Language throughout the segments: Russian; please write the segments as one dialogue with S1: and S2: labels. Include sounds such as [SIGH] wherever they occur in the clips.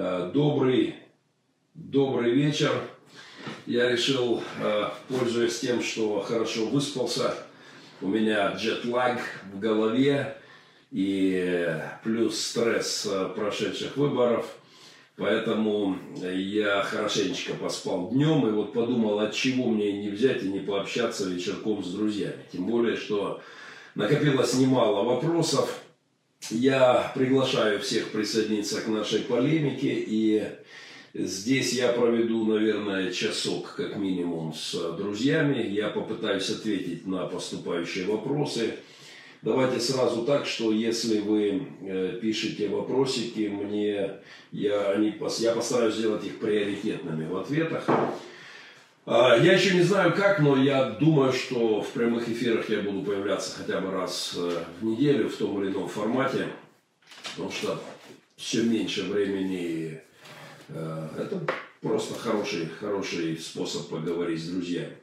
S1: Э, добрый, добрый вечер. Я решил, э, пользуясь тем, что хорошо выспался, у меня джетлаг в голове и плюс стресс прошедших выборов. Поэтому я хорошенечко поспал днем и вот подумал, от чего мне не взять и не пообщаться вечерком с друзьями. Тем более, что накопилось немало вопросов я приглашаю всех присоединиться к нашей полемике. И здесь я проведу, наверное, часок как минимум с друзьями. Я попытаюсь ответить на поступающие вопросы. Давайте сразу так, что если вы э, пишете вопросики, мне я, они, я постараюсь сделать их приоритетными в ответах. А, я еще не знаю как, но я думаю, что в прямых эфирах я буду появляться хотя бы раз э, в неделю в том или ином формате, потому что все меньше времени. Э, это просто хороший, хороший способ поговорить с друзьями.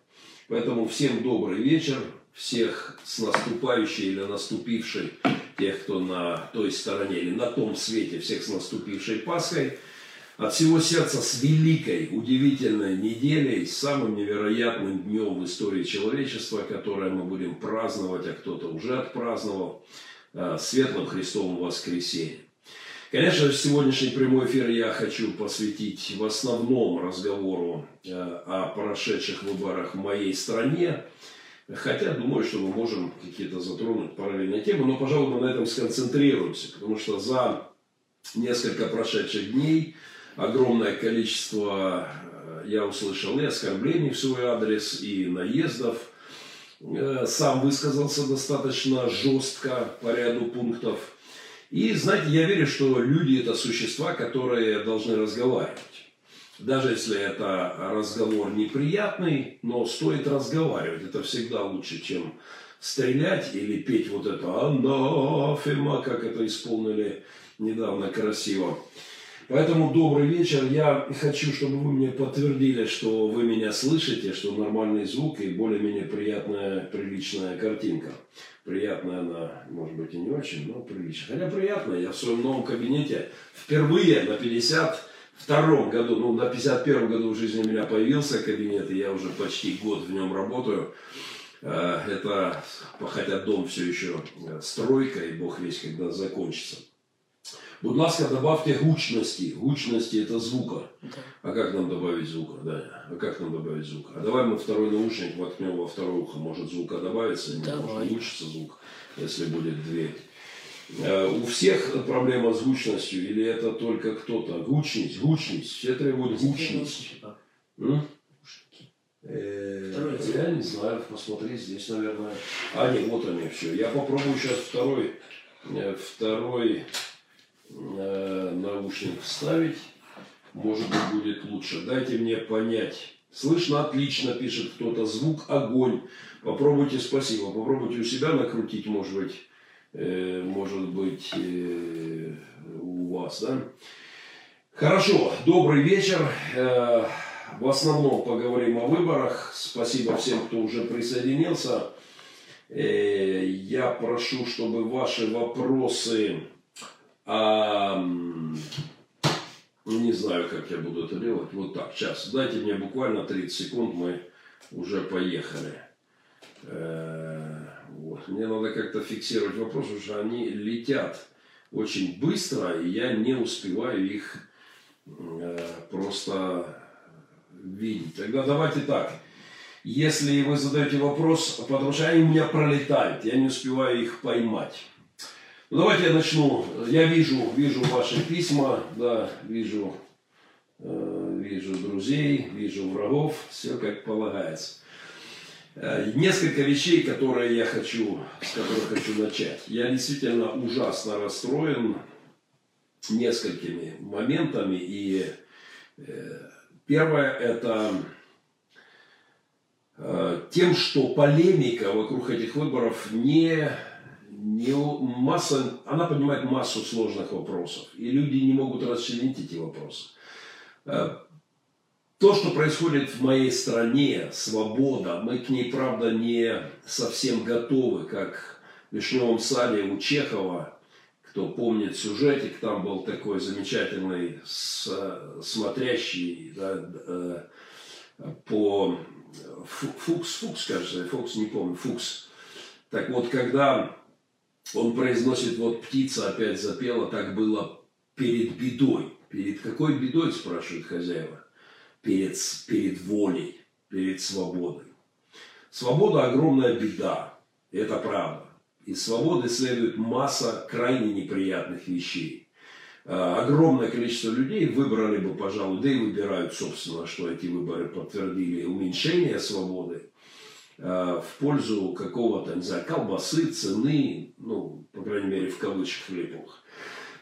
S1: Поэтому всем добрый вечер, всех с наступающей или наступившей, тех, кто на той стороне или на том свете, всех с наступившей Пасхой – от всего сердца с великой, удивительной неделей, с самым невероятным днем в истории человечества, которое мы будем праздновать, а кто-то уже отпраздновал, э, светлым Христовым воскресеньем. Конечно же, сегодняшний прямой эфир я хочу посвятить в основном разговору э, о прошедших выборах в моей стране. Хотя думаю, что мы можем какие-то затронуть параллельные темы, но, пожалуй, мы на этом сконцентрируемся, потому что за несколько прошедших дней огромное количество, э, я услышал, и оскорблений в свой адрес, и наездов. Э, сам высказался достаточно жестко по ряду пунктов. И, знаете, я верю, что люди – это существа, которые должны разговаривать. Даже если это разговор неприятный, но стоит разговаривать. Это всегда лучше, чем стрелять или петь вот это «Анафема», как это исполнили недавно красиво. Поэтому добрый вечер. Я хочу, чтобы вы мне подтвердили, что вы меня слышите, что нормальный звук и более-менее приятная, приличная картинка. Приятная она, может быть, и не очень, но приличная. Хотя приятная. Я в своем новом кабинете впервые на 52 году, ну, на 51 году в жизни у меня появился кабинет, и я уже почти год в нем работаю. Э, это, хотя дом все еще э, стройка, и бог весь когда закончится. Будь ласка, добавьте гучности. Гучности это звука. Да. А как нам добавить звука? Да. А как нам добавить звука? А давай мы второй наушник воткнем во второе ухо. Может звука добавится? Давай. Может улучшится звук, если будет дверь. Э, у всех проблема с гучностью или это только кто-то? Гучность, гучность. Все требуют гучность. Э, я не знаю, посмотри, здесь, наверное. А, нет, вот они все. Я попробую сейчас второй, э, второй э, наушник вставить. Может быть, будет лучше. Дайте мне понять. Слышно отлично, пишет кто-то. Звук огонь. Попробуйте, спасибо. Попробуйте у себя накрутить, может быть, э, может быть, э, у вас, да? Хорошо, добрый вечер. Э, в основном поговорим о выборах. Спасибо всем, кто уже присоединился. Э, я прошу, чтобы ваши вопросы а, не знаю, как я буду это делать. Вот так, сейчас. Дайте мне буквально 30 секунд, мы уже поехали. Э, вот. Мне надо как-то фиксировать вопросы, потому что они летят очень быстро, и я не успеваю их э, просто видеть. Тогда давайте так. Если вы задаете вопрос, потому что они у меня пролетают, я не успеваю их поймать. Ну, давайте я начну. Я вижу, вижу ваши письма, да, вижу, э, вижу друзей, вижу врагов, все как полагается. Э, несколько вещей, которые я хочу, с которых хочу начать. Я действительно ужасно расстроен несколькими моментами. И э, первое это э, тем, что полемика вокруг этих выборов не не, масса, она поднимает массу сложных вопросов, и люди не могут расчленить эти вопросы. Э, то, что происходит в моей стране, свобода, мы к ней, правда, не совсем готовы, как в Вишневом саде у Чехова, кто помнит сюжетик, там был такой замечательный смотрящий да, э, по Фукс, Фукс, кажется, Фукс, не помню, Фукс. Так вот, когда он произносит, вот птица опять запела, так было перед бедой. Перед какой бедой, спрашивают хозяева? Перед, перед волей, перед свободой. Свобода огромная беда, это правда. Из свободы следует масса крайне неприятных вещей. А, огромное количество людей выбрали бы, пожалуй, да и выбирают, собственно, что эти выборы подтвердили уменьшение свободы в пользу какого-то, не знаю, колбасы, цены, ну, по крайней мере, в кавычках липовых.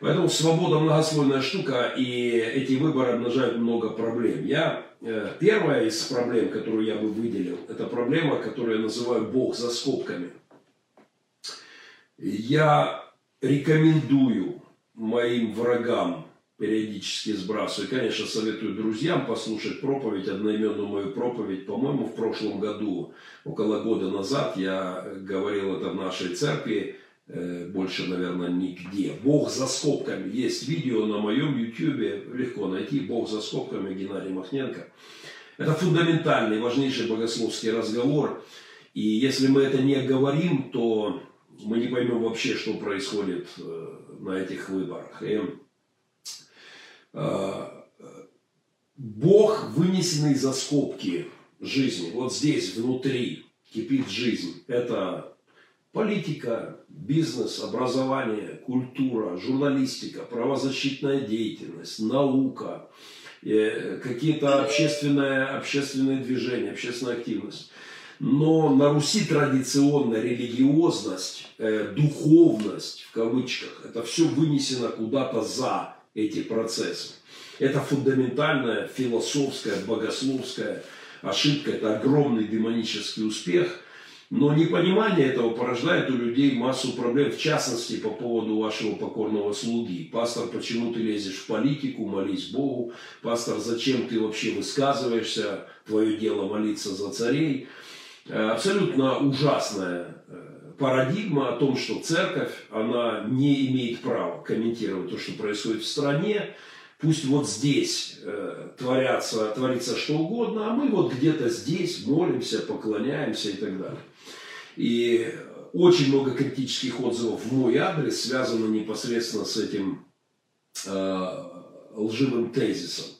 S1: Поэтому свобода многослойная штука, и эти выборы обнажают много проблем. Я, э, первая из проблем, которую я бы выделил, это проблема, которую я называю «Бог за скобками». Я рекомендую моим врагам периодически сбрасываю. Конечно, советую друзьям послушать проповедь, одноименную мою проповедь. По-моему, в прошлом году, около года назад, я говорил это в нашей церкви, э, больше, наверное, нигде. Бог за скобками. Есть видео на моем YouTube, легко найти. Бог за скобками Геннадий Махненко. Это фундаментальный, важнейший богословский разговор. И если мы это не говорим, то мы не поймем вообще, что происходит э, на этих выборах. И, э, Бог, вынесенный за скобки жизни, вот здесь, внутри, кипит жизнь. Это политика, бизнес, образование, культура, журналистика, правозащитная деятельность, наука, э, какие-то общественные, общественные движения, общественная активность. Но на Руси традиционная религиозность, э, духовность, в кавычках, это все вынесено куда-то за эти процессы. Это фундаментальная философская, богословская ошибка, это огромный демонический успех. Но непонимание этого порождает у людей массу проблем, в частности, по поводу вашего покорного слуги. Пастор, почему ты лезешь в политику, молись Богу. Пастор, зачем ты вообще высказываешься, твое дело молиться за царей. Э, абсолютно ужасная э, парадигма о том, что церковь, она не имеет права комментировать то, что происходит в стране. Пусть вот здесь э, творятся, творится что угодно, а мы вот где-то здесь молимся, поклоняемся и так далее. И очень много критических отзывов в мой адрес связано непосредственно с этим э, лживым тезисом.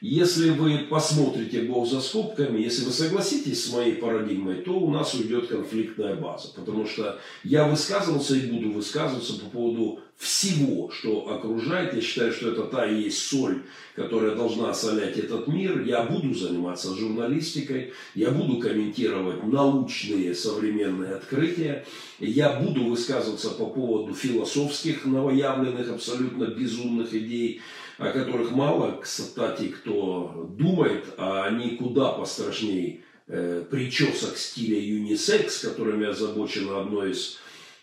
S1: Если вы посмотрите Бог за скобками, если вы согласитесь с моей парадигмой, то у нас уйдет конфликтная база. Потому что я высказывался и буду высказываться по поводу всего, что окружает. Я считаю, что это та и есть соль, которая должна осолять этот мир. Я буду заниматься журналистикой, я буду комментировать научные современные открытия, я буду высказываться по поводу философских новоявленных, абсолютно безумных идей, о которых мало, кстати, кто думает, а они куда пострашнее э, причесок стиля юнисекс, которыми озабочено одно из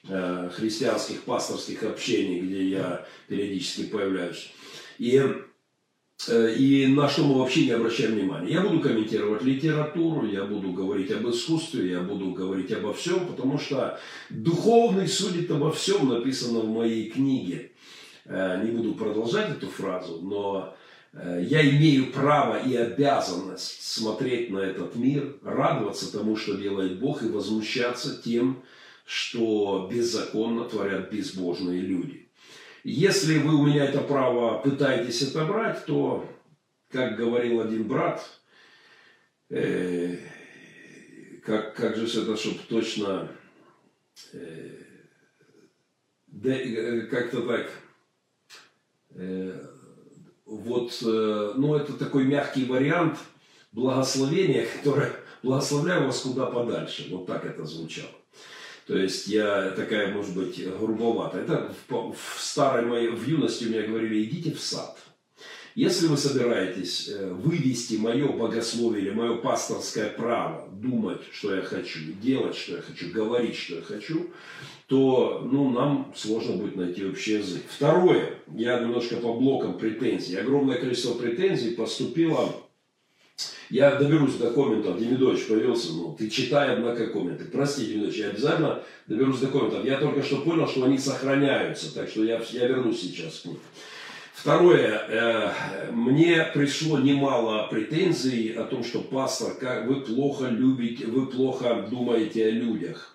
S1: э, христианских пасторских общений, где я периодически появляюсь. И, э, и на что мы вообще не обращаем внимания. Я буду комментировать литературу, я буду говорить об искусстве, я буду говорить обо всем, потому что духовный судит обо всем, написано в моей книге. Э, не буду продолжать эту фразу, но э, я имею право и обязанность смотреть на этот мир, радоваться тому, что делает Бог, и возмущаться тем, что беззаконно творят безбожные люди. Если вы у меня это право пытаетесь отобрать, то, как говорил один брат, э, как, как же это, чтобы точно э, э как-то так вот, э, ну, это такой мягкий вариант благословения, [LAUGHS] которое благословляю вас куда подальше. Вот так это звучало. То есть я такая, может быть, грубовата. Это в, в старой моей, в юности у меня говорили, идите в сад. Если вы собираетесь э, вывести мое богословие или мое пасторское право думать, что я хочу, делать, что я хочу, говорить, что я хочу, то ну, нам сложно будет найти общий язык. Второе, я немножко по блокам претензий. Огромное количество претензий поступило Я доберусь до комментов, Демидович появился, ну, ты читай, однако, комменты. Прости, Демидович, я обязательно доберусь до комментов. Я только что понял, что они сохраняются, так что я, я вернусь сейчас к ним. Второе, э, мне пришло немало претензий о том, что пастор, как вы плохо любите, вы плохо думаете о людях.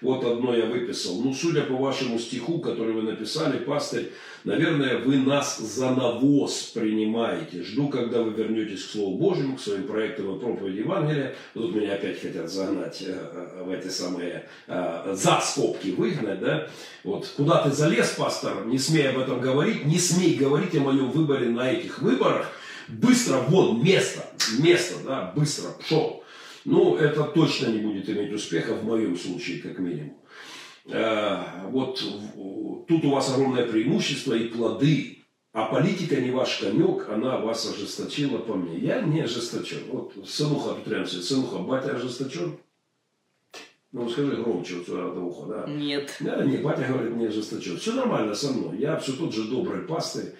S1: Вот одно я выписал. Ну, судя по вашему стиху, который вы написали, пастырь, наверное, вы нас за навоз принимаете. Жду, когда вы вернетесь к Слову Божьему, к своим проектам и проповеди Евангелия. Тут меня опять хотят загнать э, э, в эти самые э, за скобки выгнать, да. Вот, куда ты залез, пастор, не смей об этом говорить, не смей говорить о моем выборе на этих выборах. Быстро, вон, место, место, да, быстро, шел. Ну, это точно не будет иметь успеха, в моем случае, как минимум. Э, вот тут у вас огромное преимущество и плоды, а политика не ваш конек, она вас ожесточила по мне. Я не ожесточен. Вот сынуха Петрянцев, сынуха, батя ожесточен? Ну, скажи громче вот сюда до уха, да?
S2: Нет.
S1: Да, не, батя говорит, не ожесточен. Все нормально со мной. Я все тот же добрый пастырь.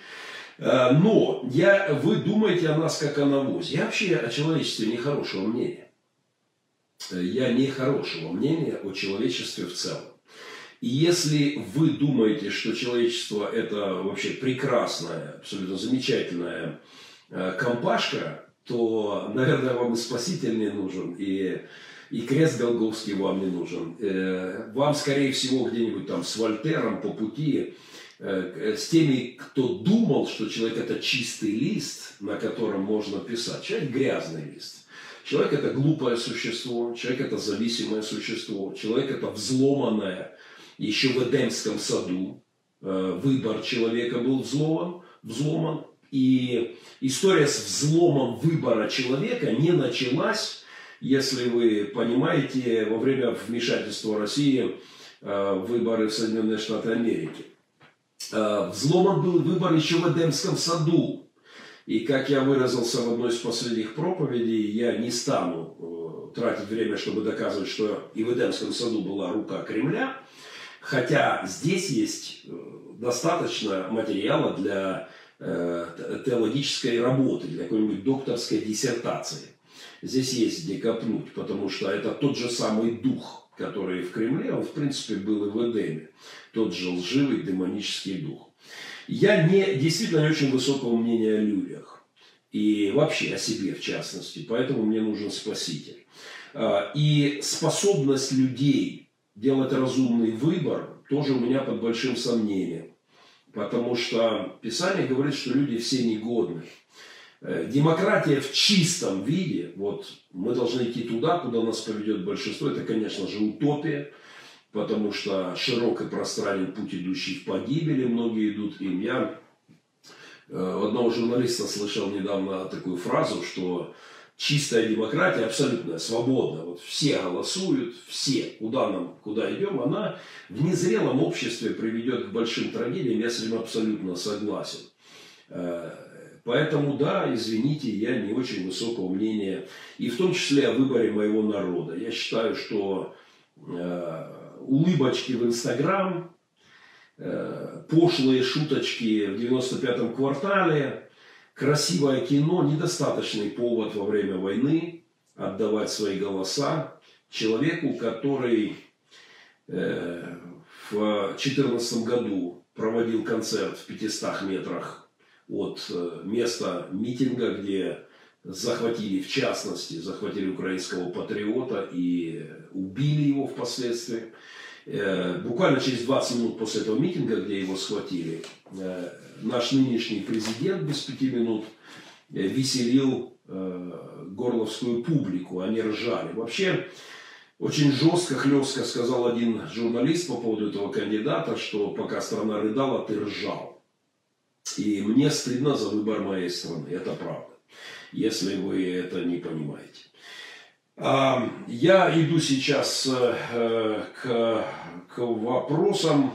S1: Э, но я, вы думаете о нас как о навозе. Я вообще о человечестве нехорошего мнения. Э, я не хорошего мнения о человечестве в целом. И если вы думаете, что человечество это вообще прекрасная, абсолютно замечательная э, компашка, то, наверное, вам и спаситель не нужен, и, и крест Голговский вам не нужен. Э, вам, скорее всего, где-нибудь там с Вольтером по пути, с теми, кто думал, что человек это чистый лист, на котором можно писать. Человек грязный лист. Человек это глупое существо, человек это зависимое существо, человек это взломанное. Еще в Эдемском саду э, выбор человека был взломан, взломан. И история с взломом выбора человека не началась, если вы понимаете, во время вмешательства России э, в выборы в Соединенные Штаты Америки. Э, взломан был выбор еще в Эдемском саду. И как я выразился в одной из последних проповедей, я не стану э, тратить время, чтобы доказывать, что и в Эдемском саду была рука Кремля, хотя здесь есть э, достаточно материала для э, теологической работы, для какой-нибудь докторской диссертации. Здесь есть где копнуть, потому что это тот же самый дух, который в Кремле, он в принципе был и в Эдеме, тот же лживый демонический дух. Я не, действительно не очень высокого мнения о людях. И вообще о себе в частности. Поэтому мне нужен спаситель. А, и способность людей делать разумный выбор тоже у меня под большим сомнением. Потому что Писание говорит, что люди все негодны. Э, демократия в чистом виде, вот мы должны идти туда, куда нас поведет большинство, это, конечно же, утопия потому что широк и пространен путь, идущий в погибели, многие идут им. Я э, одного журналиста слышал недавно такую фразу, что чистая демократия, абсолютная, свободная, вот все голосуют, все, куда нам, куда идем, она в незрелом обществе приведет к большим трагедиям, я с этим абсолютно согласен. Э, поэтому, да, извините, я не очень высокого мнения, и в том числе о выборе моего народа. Я считаю, что э, улыбочки в Инстаграм, э, пошлые шуточки в 95-м квартале, красивое кино, недостаточный повод во время войны отдавать свои голоса человеку, который э, в 2014 году проводил концерт в 500 метрах от э, места митинга, где захватили, в частности, захватили украинского патриота и убили его впоследствии. Э, буквально через 20 минут после этого митинга, где его схватили, э, наш нынешний президент без пяти минут э, веселил горловскую публику, они ржали. Вообще, очень жестко, хлестко сказал один журналист по поводу этого кандидата, что пока страна рыдала, ты ржал. И мне стыдно за выбор моей страны, это правда, если вы это не понимаете. Я иду сейчас э, к, к вопросам.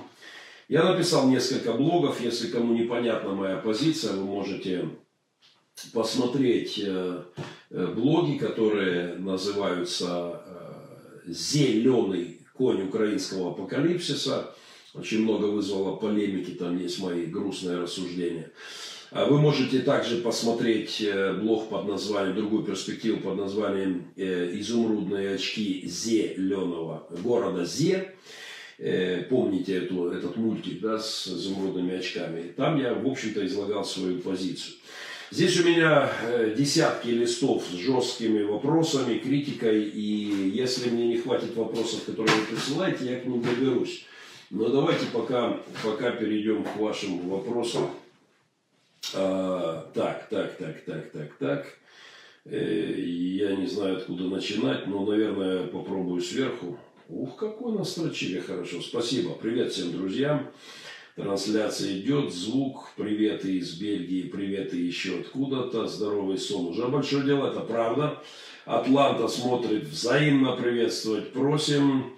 S1: Я написал несколько блогов. Если кому непонятна моя позиция, вы можете посмотреть э, э, блоги, которые называются «Зеленый конь украинского апокалипсиса». Очень много вызвало полемики, там есть мои грустные рассуждения. А вы можете также посмотреть э, блог под названием, другую перспективу под названием э, «Изумрудные очки зеленого города Зе». Э, помните эту, этот мультик да, с изумрудными очками. Там я, в общем-то, излагал свою позицию. Здесь у меня десятки листов с жесткими вопросами, критикой, и если мне не хватит вопросов, которые вы присылаете, я к ним доберусь. Но давайте пока, пока перейдем к вашим вопросам. А, так, так, так, так, так, так. Э, я не знаю, откуда начинать, но, наверное, попробую сверху. Ух, какой настрочили хорошо. Спасибо. Привет всем друзьям. Трансляция идет, звук, приветы из Бельгии, приветы еще откуда-то, здоровый сон. Уже большое дело, это правда. Атланта смотрит, взаимно приветствовать просим.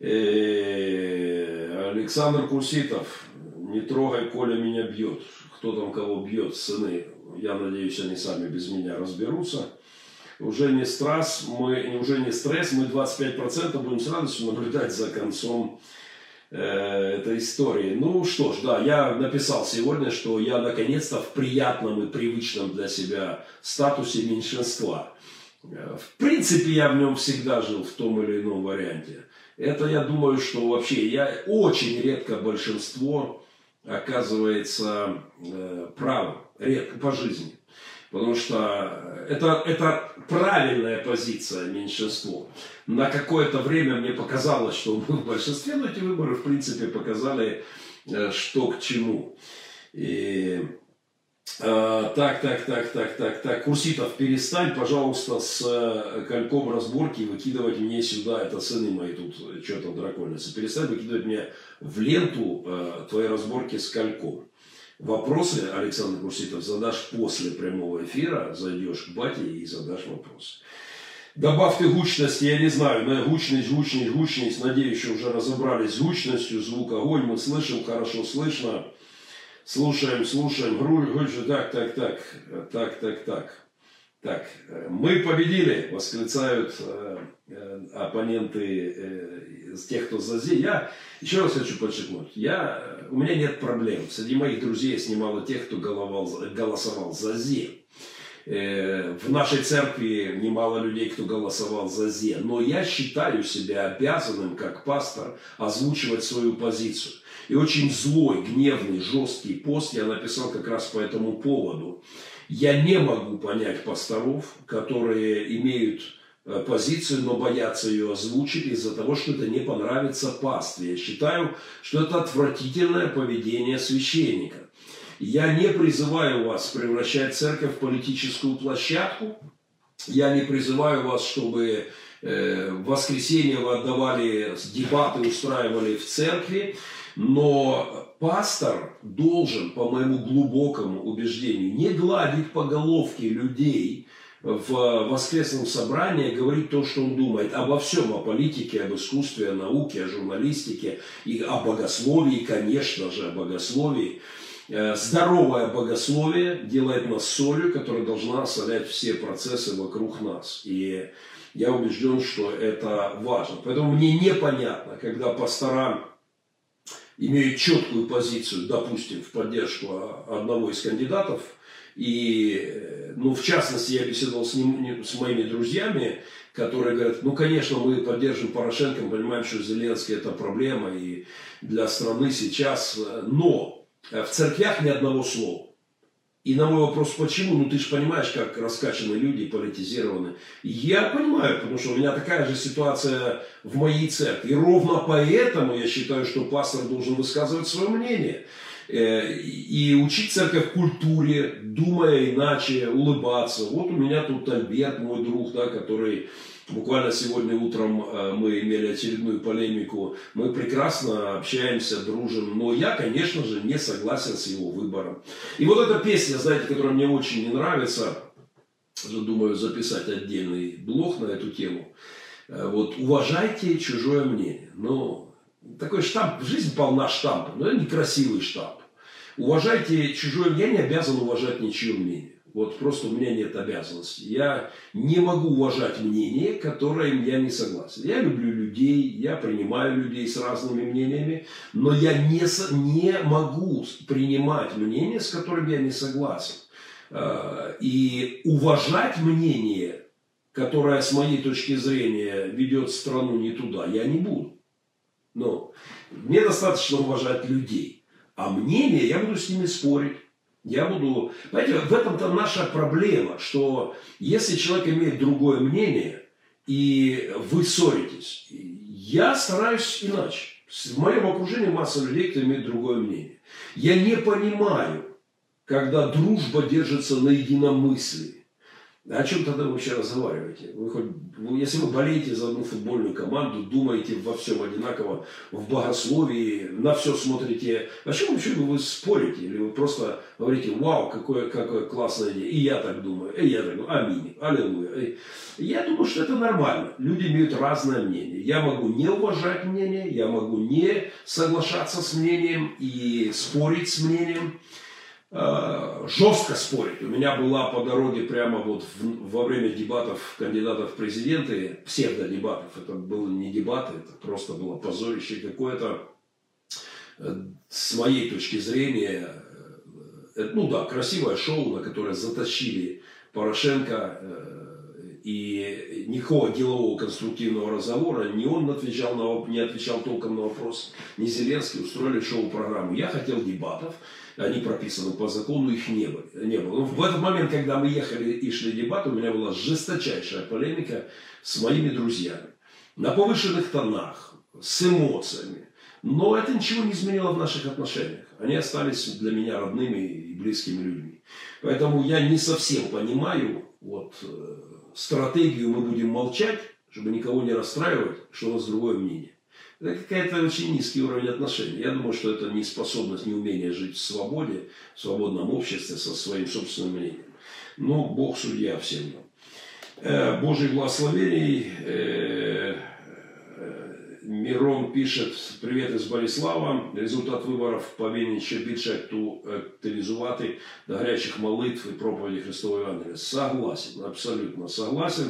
S1: Э, Александр Курситов, не трогай, Коля меня бьет кто там кого бьет, сыны, я надеюсь, они сами без меня разберутся. Уже не стресс, мы, уже не стресс, мы 25% будем с радостью наблюдать за концом э, этой истории. Ну что ж, да, я написал сегодня, что я наконец-то в приятном и привычном для себя статусе меньшинства. Э, в принципе, я в нем всегда жил в том или ином варианте. Это я думаю, что вообще я очень редко большинство оказывается э, правым, редко по жизни. Потому что это, это правильная позиция меньшинства. На какое-то время мне показалось, что мы в большинстве, но эти выборы, в принципе, показали, э, что к чему. И а, так, так, так, так, так, так. Курситов, перестань, пожалуйста, с э, кольком разборки выкидывать мне сюда. Это сыны мои тут что-то драконятся. Перестань выкидывать мне в ленту э, твои разборки с кольком. Вопросы, Александр Курситов, задашь после прямого эфира. Зайдешь к бате и задашь вопросы. Добавьте гучности, я не знаю, на гучность, гучность, гучность. Надеюсь, что уже разобрались с гучностью. Звук, огонь мы слышим, хорошо слышно. Слушаем, слушаем. Гульжи, так, так, так, так, так, так. Так, мы победили, восклицают э, э, оппоненты э, тех, кто за ЗИ. Я еще раз хочу подчеркнуть, я, у меня нет проблем. Среди моих друзей есть немало тех, кто головал, голосовал за ЗИ. Э, в нашей церкви немало людей, кто голосовал за ЗИ. Но я считаю себя обязанным, как пастор, озвучивать свою позицию. И очень злой, гневный, жесткий пост я написал как раз по этому поводу. Я не могу понять пасторов, которые имеют э, позицию, но боятся ее озвучить из-за того, что это не понравится пастве. Я считаю, что это отвратительное поведение священника. Я не призываю вас превращать церковь в политическую площадку. Я не призываю вас, чтобы э, в воскресенье вы отдавали дебаты, устраивали в церкви. Но пастор должен, по моему глубокому убеждению, не гладить по головке людей в воскресном собрании, говорить то, что он думает обо всем, о политике, об искусстве, о науке, о журналистике и о богословии, конечно же, о богословии. Э, здоровое богословие делает нас солью, которая должна осолять все процессы вокруг нас. И я убежден, что это важно. Поэтому мне непонятно, когда пастора имеют четкую позицию, допустим, в поддержку одного из кандидатов, и, ну, в частности, я беседовал с, ним, с моими друзьями, которые говорят, ну, конечно, мы поддержим Порошенко, понимаем, что Зеленский это проблема и для страны сейчас, но в церквях ни одного слова. И на мой вопрос, почему, ну ты же понимаешь, как раскачаны люди, политизированы. Я понимаю, потому что у меня такая же ситуация в моей церкви. И ровно поэтому я считаю, что пастор должен высказывать свое мнение. Э, и учить церковь культуре, думая иначе, улыбаться. Вот у меня тут Альберт, мой друг, да, который Буквально сегодня утром э, мы имели очередную полемику. Мы прекрасно общаемся, дружим, но я, конечно же, не согласен с его выбором. И вот эта песня, знаете, которая мне очень не нравится, думаю записать отдельный блог на эту тему. Э, вот уважайте чужое мнение. Ну, такой штамп, жизнь полна штампов, но это некрасивый штамп. Уважайте чужое, не обязан уважать ничье мнение. Вот просто у меня нет обязанности. Я не могу уважать мнение, которым я не согласен. Я люблю людей, я принимаю людей с разными мнениями, но я не, не могу принимать мнение, с которым я не согласен. А, и уважать мнение, которое с моей точки зрения ведет страну не туда, я не буду. Но мне достаточно уважать людей. А мнение, я буду с ними спорить. Я буду... Понимаете, в этом-то наша проблема, что если человек имеет другое мнение, и вы ссоритесь, я стараюсь иначе. В моем окружении масса людей, кто имеет другое мнение. Я не понимаю, когда дружба держится на единомыслии. О чем тогда вы вообще разговариваете? Вы хоть, если вы болеете за одну футбольную команду, думаете во всем одинаково, в богословии, на все смотрите, о чем вообще вы спорите? Или вы просто говорите, вау, какое, какое классное идея, и я так думаю, и я так думаю, аминь, аллилуйя. Я думаю, что это нормально. Люди имеют разное мнение. Я могу не уважать мнение, я могу не соглашаться с мнением и спорить с мнением. Э, жестко спорить. У меня была по дороге прямо вот в, во время дебатов кандидатов в президенты, псевдодебатов, это было не дебаты, это просто было позорище какое-то. Э, с моей точки зрения, э, ну да, красивое шоу, на которое затащили Порошенко, и никакого делового конструктивного разговора, ни он отвечал на, не отвечал толком на вопрос, ни Зеленский устроили шоу-программу. Я хотел дебатов, они прописаны по закону, их не было. Не было. Но в этот момент, когда мы ехали и шли дебаты, у меня была жесточайшая полемика с моими друзьями. На повышенных тонах, с эмоциями. Но это ничего не изменило в наших отношениях. Они остались для меня родными и близкими людьми. Поэтому я не совсем понимаю вот, э, стратегию «мы будем молчать», чтобы никого не расстраивать, что у нас другое мнение. Это какая-то очень низкий уровень отношений. Я думаю, что это не способность, не умение жить в свободе, в свободном обществе со своим собственным мнением. Но Бог судья всем нам. Э, Божий благословений. Э, э, Мирон пишет, привет из Борислава. Результат виборів повинен ще більше активізувати до гарячих молитв і проповіді Христової Евангелия. Согласен, абсолютно согласен.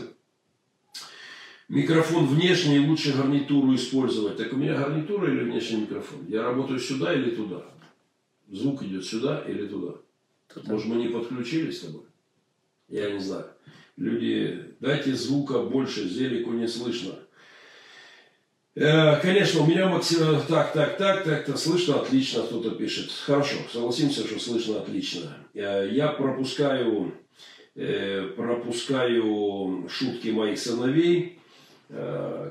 S1: Микрофон внешний, лучше гарнитуру использовать. Так у меня гарнитура или внешний микрофон? Я работаю сюда или туда? Звук идет сюда или туда? Может, мы не подключились с тобой? Я не знаю. Люди, дайте звука больше, зелику не слышно. Э, конечно, у меня максимум так, так, так, так, то слышно отлично, кто-то пишет. Хорошо, согласимся, что слышно отлично. Э, я пропускаю, э, пропускаю шутки моих сыновей Э,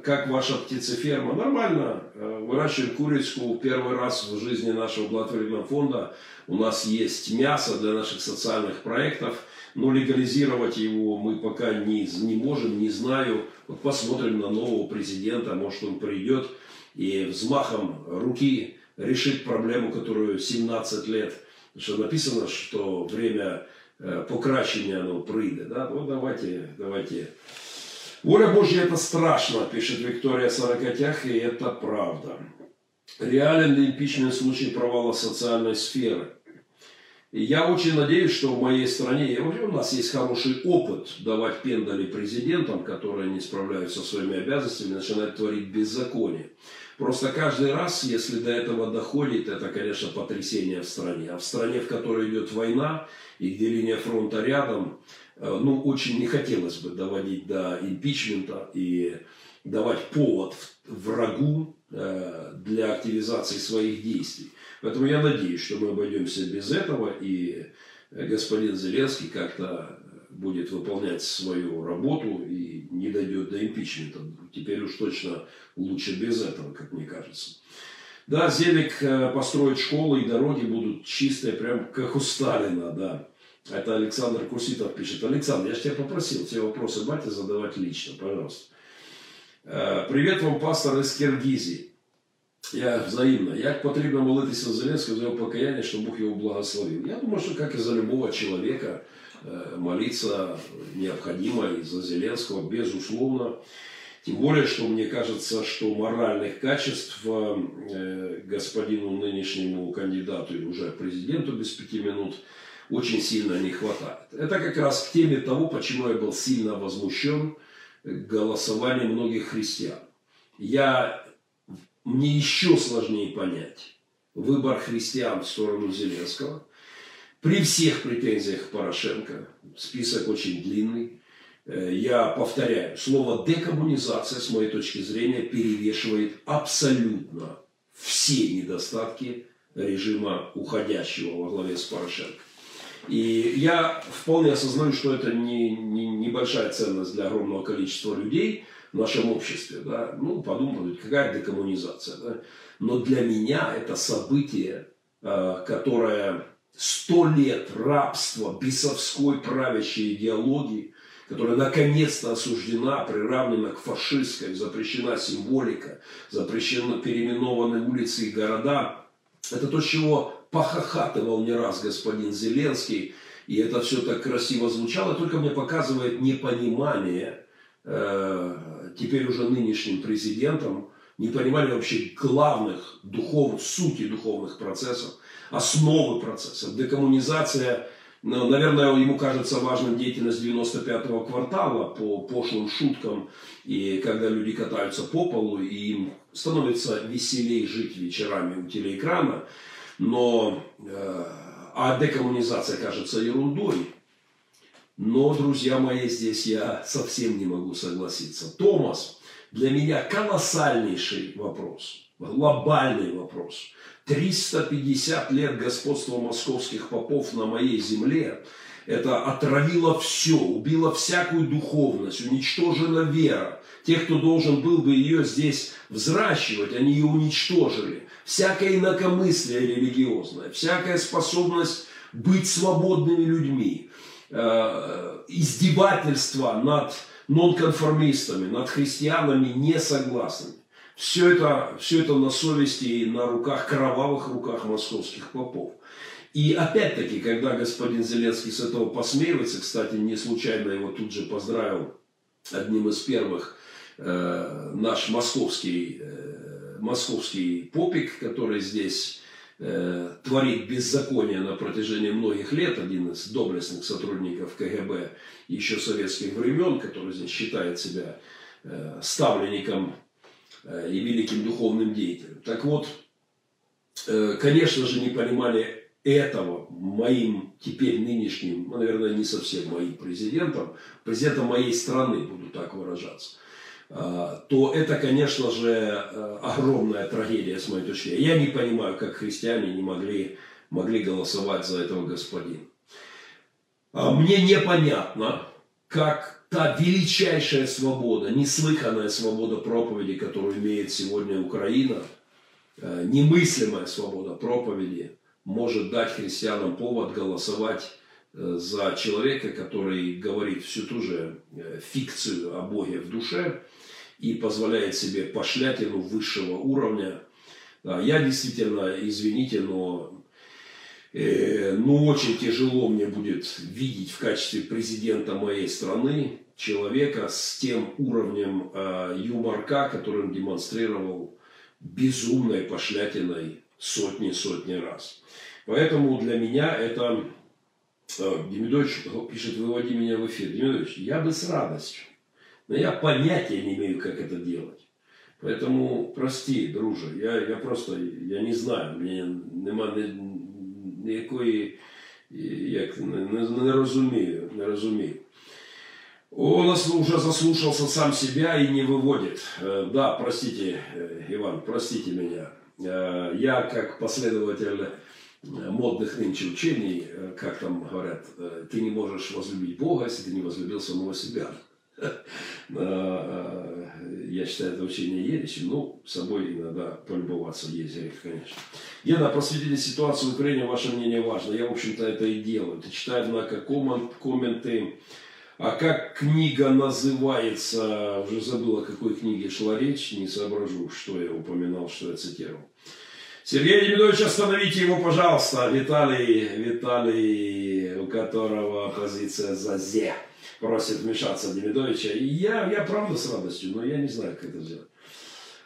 S1: как ваша птицеферма? Нормально. Э, выращиваем курицу первый раз в жизни нашего благотворительного фонда. У нас есть мясо для наших социальных проектов. Но легализировать его мы пока не, не можем, не знаю. Вот посмотрим на нового президента. Может он придет и взмахом руки решит проблему, которую 17 лет. Что написано, что время э, покращения оно прийде. Да? Вот давайте, давайте Воля Божья это страшно, пишет Виктория Сорокотях, и это правда. Реален ли импичмент в случае провала социальной сферы? И я очень надеюсь, что в моей стране, и у нас есть хороший опыт давать пендали президентам, которые не справляются со своими обязанностями, начинают творить беззаконие. Просто каждый раз, если до этого доходит, это, конечно, потрясение в стране. А в стране, в которой идет война, и где линия фронта рядом, ну, очень не хотелось бы доводить до импичмента и давать повод врагу э, для активизации своих действий. Поэтому я надеюсь, что мы обойдемся без этого, и господин Зеленский как-то будет выполнять свою работу и не дойдет до импичмента. Теперь уж точно лучше без этого, как мне кажется. Да, Зелик э, построит школы и дороги будут чистые, прям как у Сталина, да. Это Александр Куситов пишет. Александр, я же тебя попросил все вопросы батя задавать лично, пожалуйста. Э, Привет вам, пастор из Киргизии. Я взаимно. Як потрібно молитися за Зеленського за його покаяння, щоб Бог его благословил. Я думаю, что как и за любого человека, молиться необходимо и за Зеленского, безусловно. Тем более, что мне кажется, что моральных качеств господину нынешнему кандидату и уже президенту без пяти минут – очень сильно не хватает. Это как раз к теме того, почему я был сильно возмущен голосованием многих христиан. Я, мне еще сложнее понять выбор христиан в сторону Зеленского. При всех претензиях Порошенко, список очень длинный, Э, я повторяю, слово декоммунизация, с моей точки зрения, перевешивает абсолютно все недостатки режима уходящего во главе с Порошенко. И я вполне осознаю, что это не, не, небольшая ценность для огромного количества людей в нашем обществе. Да? Ну, подумать, какая декоммунизация. Да? Но для меня это событие, э, которое сто лет рабства, бесовской правящей идеологии, которая наконец-то осуждена, приравнена к фашистской, запрещена символика, запрещены переименованы улицы и города. Это то, чего похохатывал не раз господин Зеленский, и это все так красиво звучало, только мне показывает непонимание э, теперь уже нынешним президентом, непонимание вообще главных духовных, сути духовных процессов, основы процессов. Декоммунизация – но, наверное, ему кажется важным деятельность 95-го квартала по пошлым шуткам, и когда люди катаются по полу, и им становится веселей жить вечерами у телеэкрана. Но, э, а декоммунизация кажется ерундой. Но, друзья мои, здесь я совсем не могу согласиться. Томас, для меня колоссальнейший вопрос, глобальный вопрос – 350 лет господства московских попов на моей земле, это отравило все, убило всякую духовность, уничтожила вера. Те, кто должен был бы ее здесь взращивать, они ее уничтожили. Всякое инакомыслие религиозное, всякая способность быть свободными людьми, э, издевательство над нонконформистами, над христианами несогласными. Все это, все это на совести и на руках, кровавых руках московских попов. И опять-таки, когда господин Зеленский с этого посмеивается, кстати, не случайно его тут же поздравил одним из первых э, наш московский, э, московский попик, который здесь э, творит беззаконие на протяжении многих лет, один из доблестных сотрудников КГБ еще советских времен, который здесь считает себя э, ставленником Э, и великим духовным деятелем. Так вот, э, конечно же, не понимали этого моим теперь нынешним, ну, наверное, не совсем моим президентом, президентом моей страны, буду так выражаться, то это, конечно же, огромная трагедия с моей точки зрения. Я не понимаю, как христиане не могли, могли голосовать за этого господина. А мне непонятно, как та величайшая свобода, неслыханная свобода проповеди, которую имеет сегодня Украина, э, немыслимая свобода проповеди, может дать христианам повод голосовать э, за человека, который говорит всю ту же э, фикцию о Боге в душе и позволяет себе пошлятину высшего уровня. Я действительно, извините, но Э, ну, очень тяжело мне будет видеть в качестве президента моей страны человека с тем уровнем э, юморка, который он демонстрировал безумной пошлятиной сотни-сотни раз. Поэтому для меня это... Э, Демидович пишет, выводи меня в эфир. Демидович, я бы с радостью, но я понятия не имею, как это делать. Поэтому прости, друже, я, я просто, я не знаю, мне нема, якої як не, не розумію, не розумію. Он уже заслушался сам себя и не выводит. Э, да, простите, э, Иван, простите меня. Э, я, как последователь модных нынче учений, как там говорят, ты не можешь возлюбить Бога, если ты не возлюбил самого себя. [LAUGHS] Я считаю это учение ересью, но собой иногда полюбоваться грех, конечно. Гена, просветите ситуацию в Украине, ваше мнение важно. Я, в общем-то, это и делаю. Ты читай, однако, комменты. А как книга называется? Уже забыла, о какой книге шла речь. Не соображу, что я упоминал, что я цитировал. Сергей Демидович, остановите его, пожалуйста. Виталий, Виталий, у которого позиция за ЗЕ просит вмешаться Демидовича. И я, я правда с радостью, но я не знаю, как это сделать.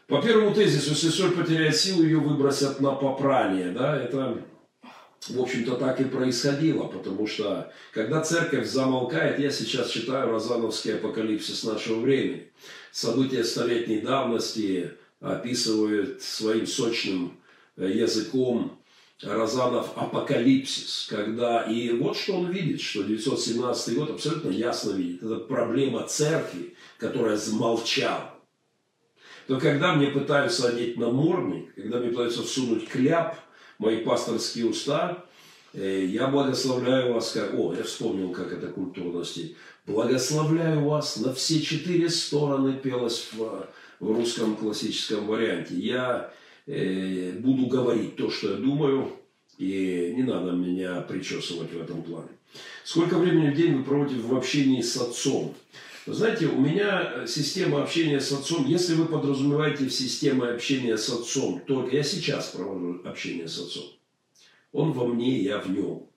S1: По первому тезису, если соль потеряет силу, ее выбросят на попрание. Да? Это в общем-то, так и происходило, потому что, когда церковь замолкает, я сейчас читаю Розановский апокалипсис нашего времени. События столетней давности описывают своим сочным э, языком Розанов апокалипсис, когда и вот что он видит, что 917 год абсолютно ясно видит. Это проблема церкви, которая замолчала. Но когда мне пытаются одеть намордник, когда мне пытаются всунуть кляп, мои пасторские уста, э, я благословляю вас, как... О, я вспомнил, как это культурности. Благословляю вас на все четыре стороны пелось в, в русском классическом варианте. Я буду говорить то, что я думаю, и не надо меня причесывать в этом плане. Сколько времени в день вы проводите в общении с отцом? Знаете, у меня система общения с отцом, если вы подразумеваете в системе общения с отцом, только я сейчас провожу общение с отцом. Он во мне, я в нем.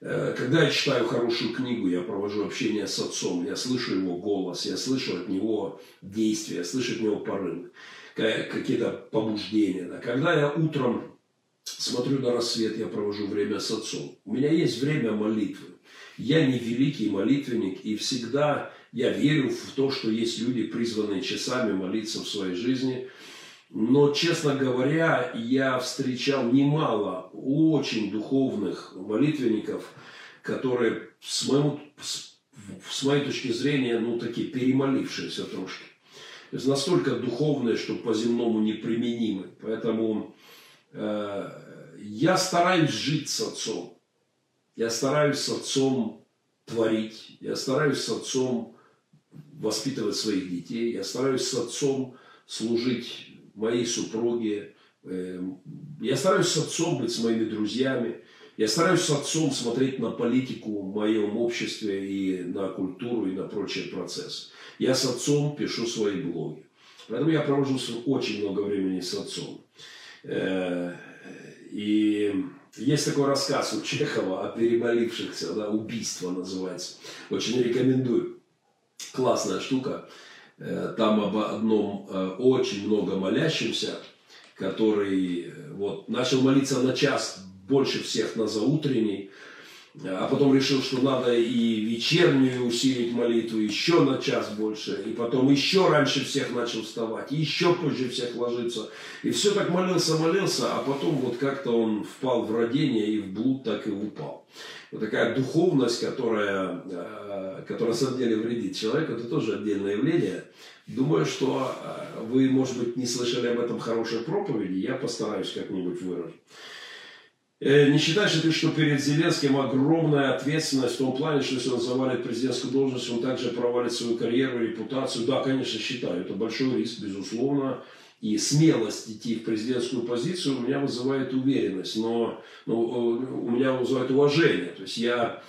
S1: Э, когда я читаю хорошую книгу, я провожу общение с отцом, я слышу его голос, я слышу от него действия, я слышу от него порывы, какие-то побуждения. Да. Когда я утром смотрю на рассвет, я провожу время с отцом. У меня есть время молитвы. Я не великий молитвенник, и всегда я верю в то, что есть люди, призванные часами молиться в своей жизни. Но, честно говоря, я встречал немало очень духовных молитвенников, которые, с, моему, с моей точки зрения, ну, такие перемолившиеся трошки. Настолько духовные, что по-земному неприменимы. Поэтому э, я стараюсь жить с отцом. Я стараюсь с отцом творить. Я стараюсь с отцом воспитывать своих детей. Я стараюсь с отцом служить моей супруге. Эм, я стараюсь с отцом быть с моими друзьями. Я стараюсь с отцом смотреть на политику в моем обществе и на культуру и на прочие процессы. Я с отцом пишу свои блоги. Поэтому я провожу очень много времени с отцом. Э, и есть такой рассказ у Чехова о переболившихся, да, убийство называется. Очень рекомендую классная штука. Э, там об одном э, очень много молящемся, который вот, начал молиться на час больше всех на заутренний, а потом решил, что надо и вечернюю усилить молитву еще на час больше, и потом еще раньше всех начал вставать, еще позже всех ложиться. И все так молился, молился, а потом вот как-то он впал в родение и в блуд так и упал. Вот такая духовность, которая, э, которая на самом деле вредит человеку, это тоже отдельное явление. Думаю, что э, вы, может быть, не слышали об этом хорошей проповеди, я постараюсь как-нибудь выразить. Э, не считаешь ли ты, что перед Зеленским огромная ответственность в том плане, что если он завалит президентскую должность, он также провалит свою карьеру, репутацию? Да, конечно, считаю. Это большой риск, безусловно. И смелость идти в президентскую позицию у меня вызывает уверенность, но, но у меня вызывает уважение. То есть я,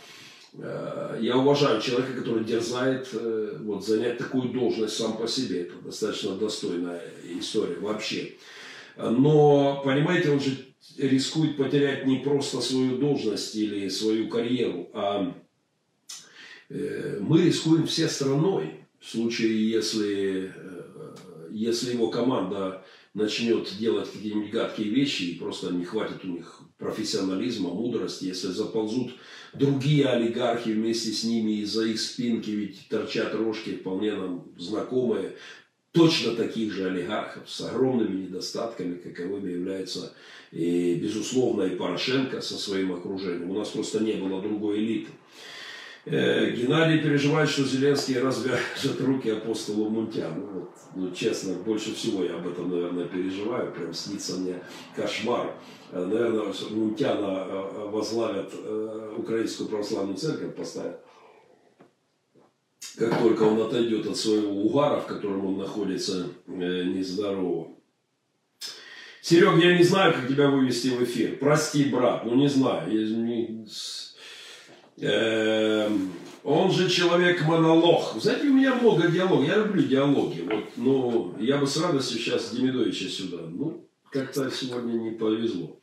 S1: э, я уважаю человека, который дерзает э, вот, занять такую должность сам по себе. Это достаточно достойная история вообще. Но, понимаете, он же рискует потерять не просто свою должность или свою карьеру, а э, мы рискуем все страной в случае, если, э, если его команда начнет делать какие-нибудь гадкие вещи, и просто не хватит у них профессионализма, мудрости, если заползут другие олигархи вместе с ними из-за их спинки, ведь торчат рожки вполне нам знакомые, точно таких же олигархов с огромными недостатками, каковыми является и, безусловно, и Порошенко со своим окружением. У нас просто не было другой элиты. Э, Геннадий переживает, что Зеленский развяжет руки апостолу Мунтяну. Вот, ну, честно, больше всего я об этом, наверное, переживаю. Прям снится мне кошмар. Э, наверное, Мунтяна э, возглавят Украинскую православную церковь, поставят как только он отойдет от своего угара, в котором он находится нездорово. Серег, я не знаю, как тебя вывести в эфир. Прости, брат, ну не знаю. Я, не, э, он же человек-монолог. Знаете, у меня много диалогов. Я люблю диалоги. Вот, ну, я бы с радостью сейчас Демидовича сюда. Ну, как-то сегодня не повезло.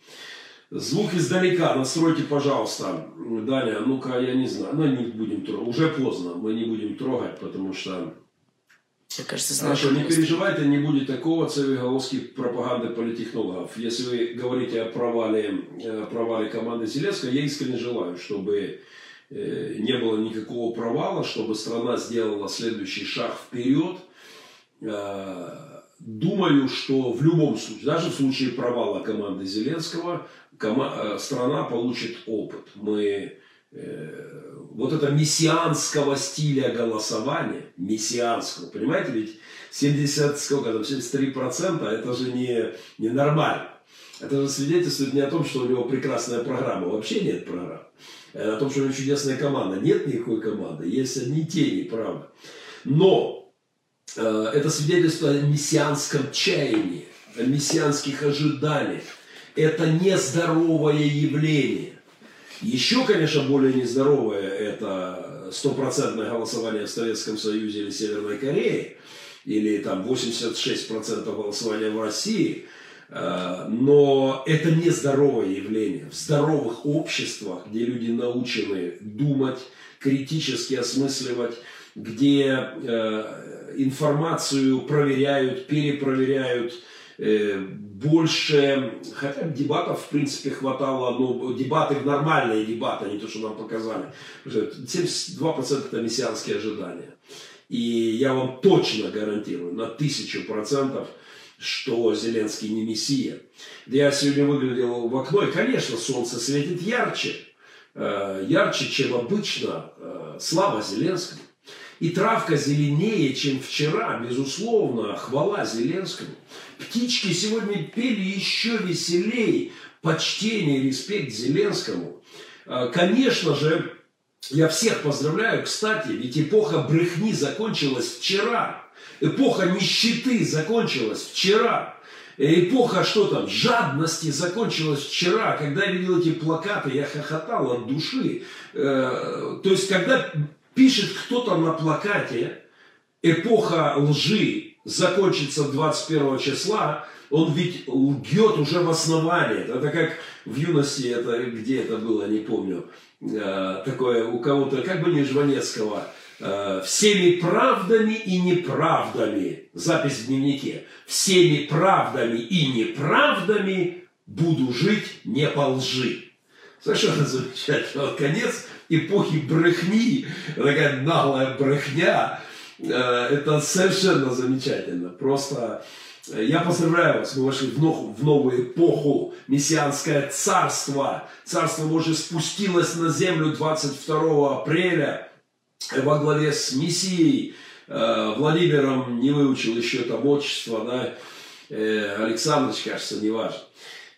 S1: Звук издалека настройте, пожалуйста. Даня, ну-ка, я не знаю. Ну, не будем трогать. Уже поздно. Мы не будем трогать, потому что
S2: Мне кажется,
S1: Хорошо, не переживайте, не будет такого целеголовской пропаганды политтехнологов. Если вы говорите о провале, э, провале команды Зеленского, я искренне желаю, чтобы э, не было никакого провала, чтобы страна сделала следующий шаг вперед. Э, думаю, что в любом случае, даже в случае провала команды Зеленского, страна получит опыт. Мы вот это мессианского стиля голосования, мессианского, понимаете, ведь 70, сколько там, 73 процента, это же не, не нормально. Это же свидетельствует не о том, что у него прекрасная программа, вообще нет программы. А о том, что у него чудесная команда. Нет никакой команды, есть одни тени, правда. Но э, это свидетельство о мессианском чаянии, о мессианских ожиданиях. Это нездоровое явление. Еще, конечно, более нездоровое это стопроцентное голосование в Советском Союзе или Северной Корее, или там 86% голосования в России, э, но это нездоровое явление. В здоровых обществах, где люди научены думать, критически осмысливать, где э, информацию проверяют, перепроверяют, больше, хотя дебатов в принципе хватало, но дебаты, нормальные дебаты, а не то, что нам показали. 72% это мессианские ожидания. И я вам точно гарантирую, на тысячу процентов, что Зеленский не мессия. Я сегодня выглядел в окно, и, конечно, солнце светит ярче, э, ярче, чем обычно. Э, слава Зеленскому. И травка зеленее, чем вчера, безусловно, хвала Зеленскому. Птички сегодня пели еще веселей. Почтение, респект Зеленскому. А, конечно же, я всех поздравляю, кстати, ведь эпоха брехни закончилась вчера. Эпоха нищеты закончилась вчера. Эпоха, что там, жадности закончилась вчера. Когда я видел эти плакаты, я хохотал от души. Э, то есть, когда пишет кто-то на плакате, эпоха лжи закончится 21 числа, он ведь лгет уже в основании. Это как в юности, это где это было, не помню, э, такое у кого-то, как бы не Жванецкого, э, всеми правдами и неправдами, запись в дневнике, всеми правдами и неправдами буду жить не по лжи. Совершенно замечательно. Конец эпохи брехни, такая наглая брехня, э, это совершенно замечательно. Просто э, я поздравляю вас, мы вошли в, в новую эпоху, мессианское царство. Царство Божие спустилось на землю 22 апреля во главе с Мессией. Э, Владимиром не выучил еще там отчество, да, Александрович, кажется, неважно. Э,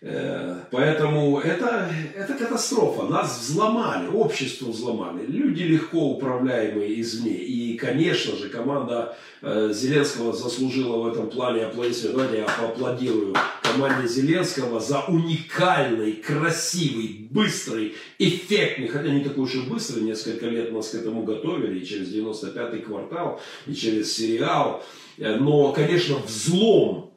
S1: поэтому это, это катастрофа. Нас взломали, общество взломали. Люди легко управляемые извне. И, конечно же, команда э, Зеленского заслужила в этом плане аплодисменты. Давайте я поаплодирую команде Зеленского за уникальный, красивый, быстрый, эффектный, хотя не такой уж и быстрый, несколько лет нас к этому готовили, и через 95-й квартал, и через сериал. Э, но, конечно, взлом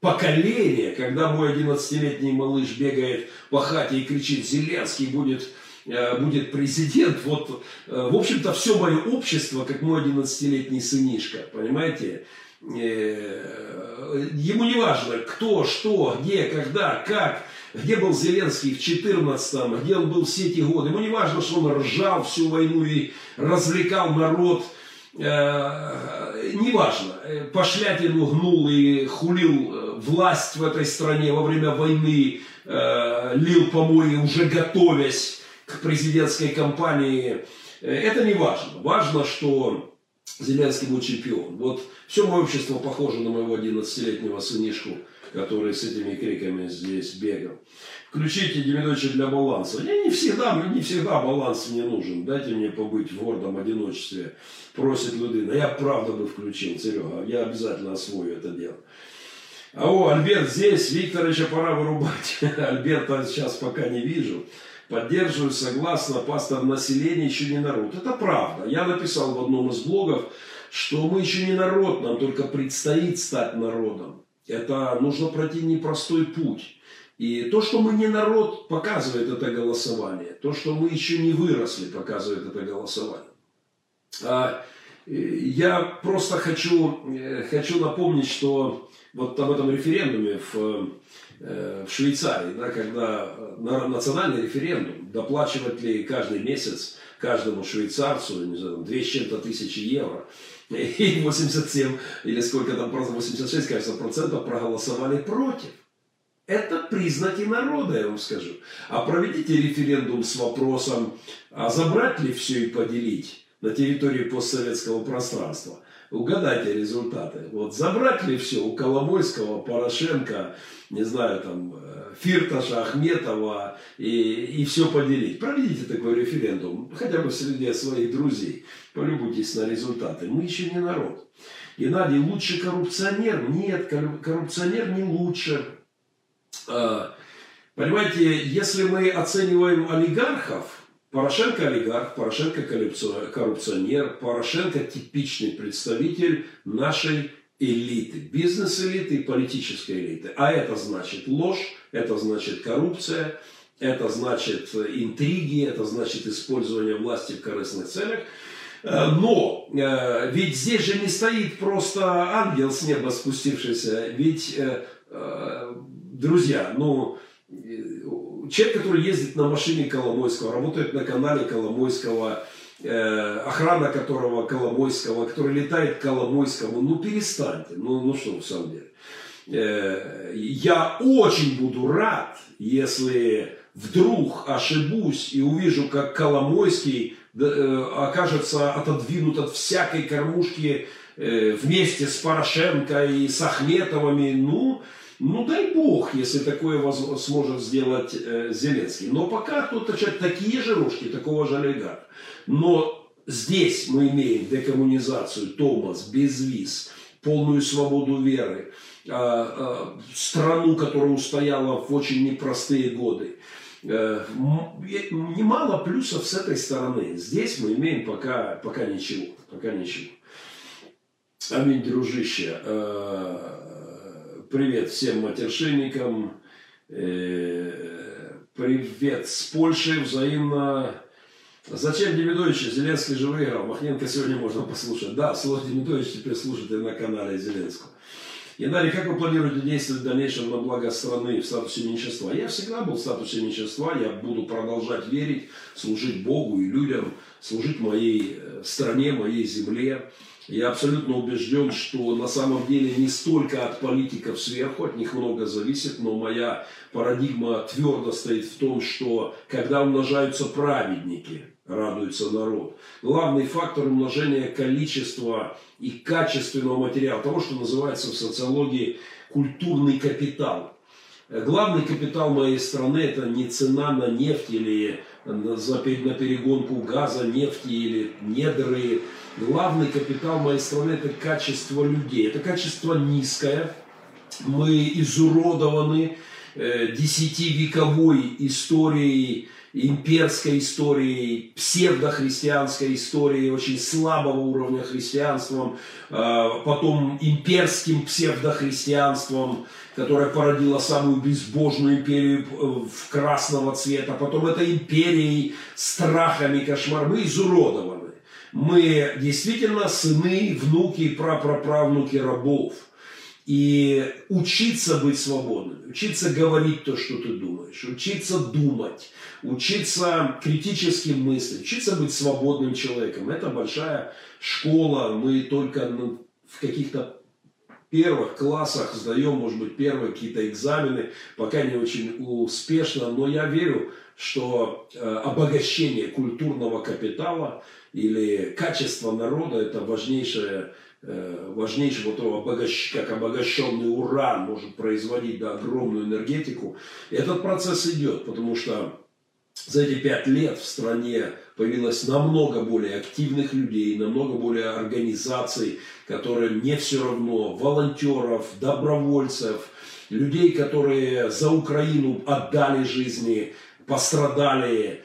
S1: поколение, когда мой 11-летний малыш бегает по хате и кричит «Зеленский будет э, будет президент, вот, э, в общем-то, все мое общество, как мой 11-летний сынишка, понимаете? Э, ему не важно, кто, что, где, когда, как, где был Зеленский в 14-м, где он был все эти годы. Ему не важно, что он ржал всю войну и развлекал народ – неважно, пошлятину гнул и хулил власть в этой стране во время войны, э, лил помои, уже готовясь к президентской кампании, э, это не важно. Важно, что Зеленский был чемпион. Вот все мое общество похоже на моего 11-летнего сынишку, который с этими криками здесь бегал. Включите Демидовича для баланса. Я не всегда, не всегда баланс мне нужен. Дайте мне побыть в гордом одиночестве. Просит Людина. Я правда бы включил, Серега. Я обязательно освою это дело. А о, Альберт здесь. Викторовича пора вырубать. [LAUGHS] Альберта сейчас пока не вижу. Поддерживаю, согласно, пастор населения еще не народ. Это правда. Я написал в одном из блогов, что мы еще не народ, нам только предстоит стать народом. Это нужно пройти непростой путь. И то, что мы не народ, показывает это голосование. То, что мы еще не выросли, показывает это голосование. А я просто хочу, э, хочу напомнить, что вот об этом референдуме в, э, в Швейцарии, да, когда национальный референдум, доплачивать ли каждый месяц каждому швейцарцу, не знаю, 2 с чем-то тысячи евро, [LAUGHS] и 87 или сколько там, 86, кажется, процентов проголосовали против. Это признаки народа, я вам скажу. А проведите референдум с вопросом, а забрать ли все и поделить на территории постсоветского пространства. Угадайте результаты. Вот забрать ли все у Коломойского, Порошенко, не знаю, там, э, Фирташа, Ахметова и, и все поделить. Проведите такой референдум, хотя бы среди своих друзей. Полюбуйтесь на результаты. Мы еще не народ. Геннадий, лучше коррупционер? Нет, коррупционер не лучше. А, понимаете, если мы оцениваем олигархов, Порошенко олигарх, Порошенко коррупционер, Порошенко типичный представитель нашей элиты, бизнес-элиты и политической элиты. А это значит ложь, это значит коррупция, это значит интриги, это значит использование власти в корыстных целях. Э, но э, ведь здесь же не стоит просто ангел с неба спустившийся, ведь, э, друзья, ну, человек, который ездит на машине Коломойского, работает на канале Коломойского, э, охрана которого Коломойского, который летает Коломойскому, ну перестаньте, ну, ну что в самом деле. Э, я очень буду рад, если вдруг ошибусь и увижу, как Коломойский э, окажется отодвинут от всякой кормушки э, вместе с Порошенко и с Ахметовыми, ну, ну дай бог, если такое сможет сделать э, Зеленский. Но пока точат такие же рожки, такого же олигарха. Но здесь мы имеем декоммунизацию, Томас, без виз, полную свободу веры, э, э, страну, которая устояла в очень непростые годы. Э, немало плюсов с этой стороны. Здесь мы имеем пока, пока ничего. Пока ничего. Аминь, дружище. Привет всем матершинникам. Э, привет с Польши. Взаимно. Зачем Демидович? Зеленский же выиграл. Махненко сегодня можно послушать. Да, слово Демидович теперь слушайте на канале Зеленского. Яндарий, как вы планируете действовать в дальнейшем на благо страны в статусе меньшинства? Я всегда был в статусе меньшинства, я буду продолжать верить, служить Богу и людям, служить моей э, стране, моей земле. Я абсолютно убежден, что на самом деле не столько от политиков сверху, от них много зависит, но моя парадигма твердо стоит в том, что когда умножаются праведники, радуется народ. Главный фактор умножения количества и качественного материала, того, что называется в социологии культурный капитал. Главный капитал моей страны это не цена на нефть или на перегонку газа, нефти или недры, главный капитал моей страны – это качество людей. Это качество низкое. Мы изуродованы э, десятивековой историей, имперской историей, псевдохристианской историей, очень слабого уровня христианством, э, потом имперским псевдохристианством, которое породило самую безбожную империю э, в красного цвета, потом это империей, страхами, кошмар. Мы изуродованы мы действительно сыны, внуки и прапраправнуки рабов. И учиться быть свободным, учиться говорить то, что ты думаешь, учиться думать, учиться критически мыслить, учиться быть свободным человеком. Это большая школа. Мы только в каких-то первых классах сдаем, может быть, первые какие-то экзамены, пока не очень успешно, но я верю, что э, обогащение культурного капитала или качество народа это важнейшее, э, важнейшее вот обогащ, как обогащенный уран может производить да, огромную энергетику. Этот процесс идет, потому что за эти пять лет в стране появилось намного более активных людей, намного более организаций, которые не все равно, волонтеров, добровольцев, людей, которые за Украину отдали жизни, пострадали,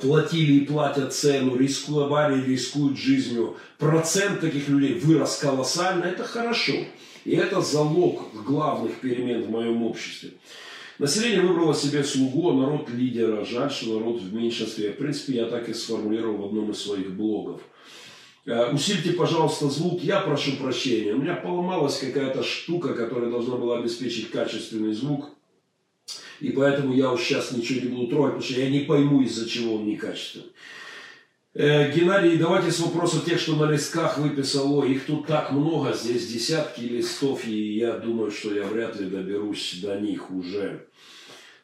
S1: платили и платят цену, рисковали рискуют жизнью. Процент таких людей вырос колоссально, это хорошо. И это залог главных перемен в моем обществе. Население выбрало себе слугу, а народ лидера. Жаль, что народ в меньшинстве. В принципе, я так и сформулировал в одном из своих блогов. Э, усильте, пожалуйста, звук. Я прошу прощения. У меня поломалась какая-то штука, которая должна была обеспечить качественный звук. И поэтому я уж сейчас ничего не буду трогать, потому что я не пойму, из-за чего он некачественный. Э, Геннадий, давайте с вопроса тех, что на листках выписало. Их тут так много, здесь десятки листов, и я думаю, что я вряд ли доберусь до них уже.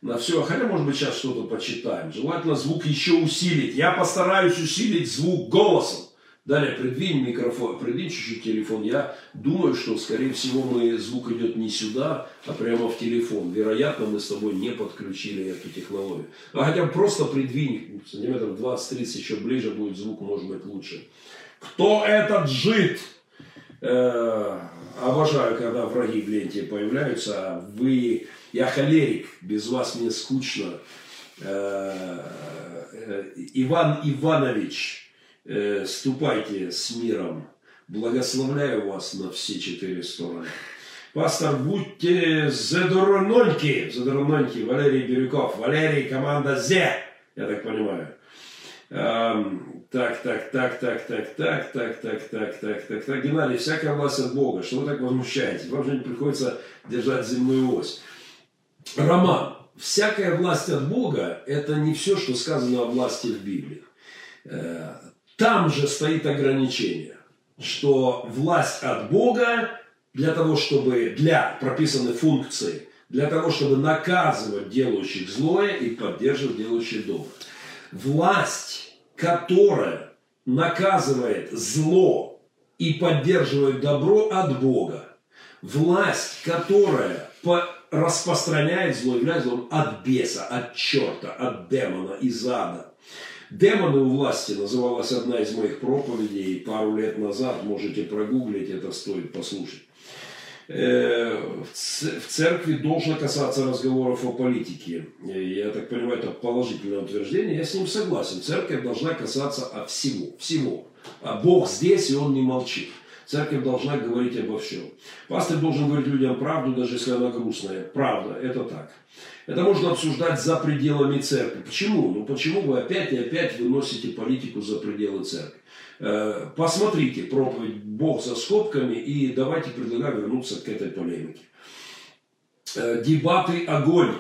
S1: На все, хотя, может быть, сейчас что-то почитаем. Желательно звук еще усилить. Я постараюсь усилить звук голосом. Далее, придвинь микрофон, придвинь чуть-чуть телефон. Я думаю, что, скорее всего, мы, звук идет не сюда, а прямо в телефон. Вероятно, мы с тобой не подключили эту технологию. А хотя просто придвинь, сантиметров 20-30 еще ближе будет звук, может быть, лучше. Кто этот жид? Э, обожаю, когда враги в ленте появляются. Вы, я холерик, без вас мне скучно. Э, э, Иван Иванович, э, ступайте с миром. Благословляю вас на все четыре стороны. Пастор, будьте задорононьки, задорононьки, Валерий Бирюков, Валерий, команда Зе, я так понимаю. Эм, так, так, так, так, так, так, так, так, так, так, так, так, Геннадий, всякая власть от Бога, что вы так возмущаетесь? Вам же не приходится держать земную ось. Роман, всякая власть от Бога, это не все, что сказано о власти в Библии. Там же стоит ограничение, что власть от Бога для того, чтобы, для прописанной функции, для того, чтобы наказывать делающих злое и поддерживать делающих доброе. Власть, которая наказывает зло и поддерживает добро от Бога. Власть, которая распространяет зло, является злом от беса, от черта, от демона, из ада. Демоны у власти называлась одна из моих проповедей пару лет назад. Можете прогуглить, это стоит послушать. Э, в церкви должно касаться разговоров о политике. Э, я так понимаю, это положительное утверждение. Я с ним согласен. Церковь должна касаться от всего. Всего. А Бог здесь, и Он не молчит. Церковь должна говорить обо всем. Пастор должен говорить людям правду, даже если она грустная. Правда, это так. Это можно обсуждать за пределами церкви. Почему? Ну почему вы опять и опять выносите политику за пределы церкви? Э, посмотрите проповедь «Бог за скобками» и давайте предлагаю вернуться к этой полемике. Э, дебаты огонь.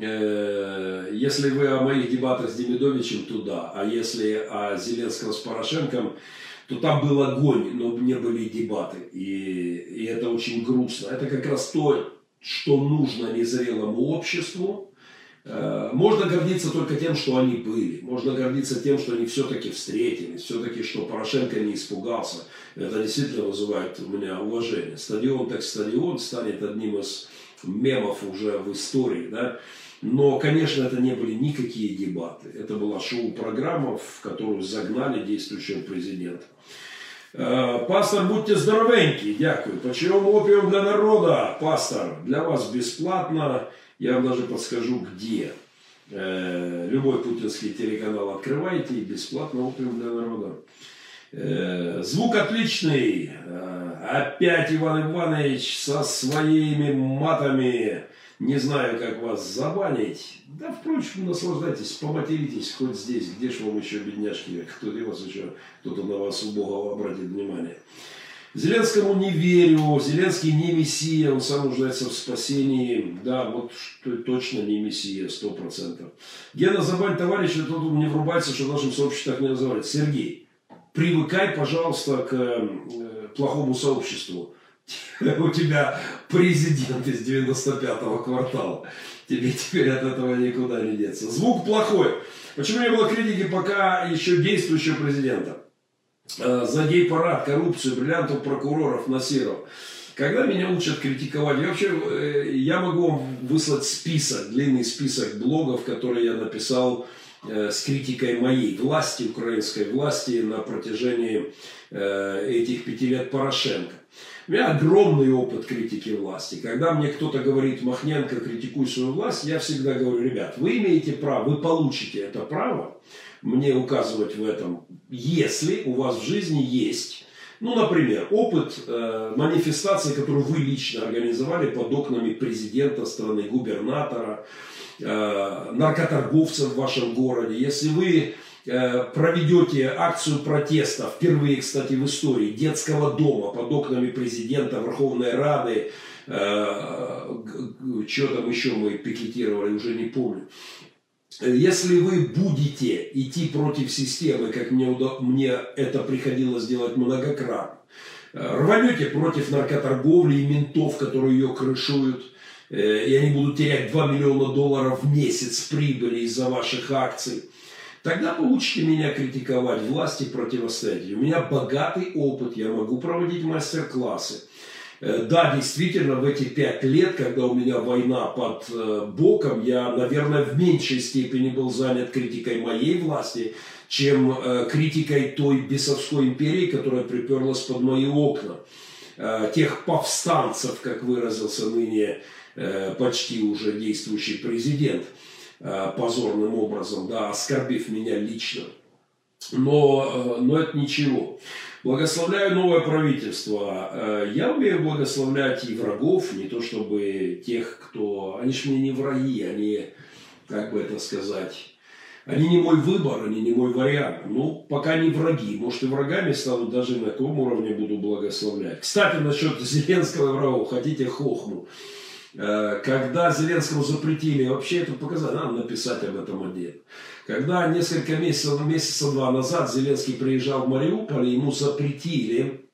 S1: Э, если вы о моих дебатах с Демидовичем, то да. А если о Зеленском с Порошенком, то там был огонь, но не были дебаты. И, и это очень грустно. Это как раз то, что нужно незрелому обществу. Э, можно гордиться только тем, что они были. Можно гордиться тем, что они все-таки встретились. Все-таки, что Порошенко не испугался. Это действительно вызывает у меня уважение. Стадион так стадион станет одним из мемов уже в истории. Да? Но, конечно, это не были никакие дебаты. Это была шоу-программа, в которую загнали действующего президента. Э, пастор, будьте здоровенькі, дякую. Почему опиум для народа, пастор? Для вас бесплатно. Я вам даже подскажу, где. Э, любой путинский телеканал открывайте и бесплатно опиум для народа. Э, звук отличный. Опять Иван Иванович со своими матами. Не знаю, как вас забанить. Да, впрочем, наслаждайтесь, поматеритесь хоть здесь. Где ж вам еще, бедняжки, кто-то вас еще, кто-то на вас убогого обратит внимание. Зеленскому не верю, Зеленский не мессия, он сам нуждается в спасении. Да, вот что, точно не мессия, сто процентов. Гена, забань товарища, тут мне врубается, что в нашем сообществе так не называют. Сергей, привыкай, пожалуйста, к э, плохому сообществу. [LAUGHS] у тебя президент из 95-го квартала. Тебе теперь от этого никуда не деться. Звук плохой. Почему не было критики пока еще действующего президента? Э, за гей-парад, коррупцию, бриллиантов прокуроров, Насиров. Когда меня учат критиковать, я вообще, э, я могу вам выслать список, длинный список блогов, которые я написал э, с критикой моей власти, украинской власти на протяжении этих пяти лет Порошенко. У меня огромный опыт критики власти. Когда мне кто-то говорит, Махненко, критикуй свою власть, я всегда говорю, ребят, вы имеете право, вы получите это право мне указывать в этом, если у вас в жизни есть ну, например, опыт э, манифестации, которую вы лично организовали под окнами президента страны, губернатора, э, наркоторговцев в вашем городе. Если вы проведете акцию протеста, впервые, кстати, в истории, детского дома под окнами президента, Верховной Рады, э, что там еще мы пикетировали, уже не помню. Если вы будете идти против системы, как мне, мне это приходилось делать многократно, рванете против наркоторговли и ментов, которые ее крышуют, э, и они будут терять 2 миллиона долларов в месяц прибыли из-за ваших акций, тогда получите меня критиковать, власти противостоять. У меня богатый опыт, я могу проводить мастер-классы. Э, да, действительно, в эти пять лет, когда у меня война под э, боком, я, наверное, в меньшей степени был занят критикой моей власти, чем э, критикой той бесовской империи, которая приперлась под мои окна. Тех повстанцев, как выразился ныне почти уже действующий президент, позорным образом, да, оскорбив меня лично. Но, но это ничего. Благословляю новое правительство. Э, я умею благословлять и врагов, не то чтобы тех, кто... Они же мне не враги, они, как бы это сказать, они не мой выбор, они не мой вариант. Ну, пока не враги. Может, и врагами станут, даже на таком уровне буду благословлять. Кстати, насчет [LAUGHS] Зеленского врагов, хотите хохму. Э, когда Зеленскому запретили, вообще это показать, надо написать об этом отдельно. Когда несколько месяцев, месяца два назад Зеленский приезжал в Мариуполь, ему запретили,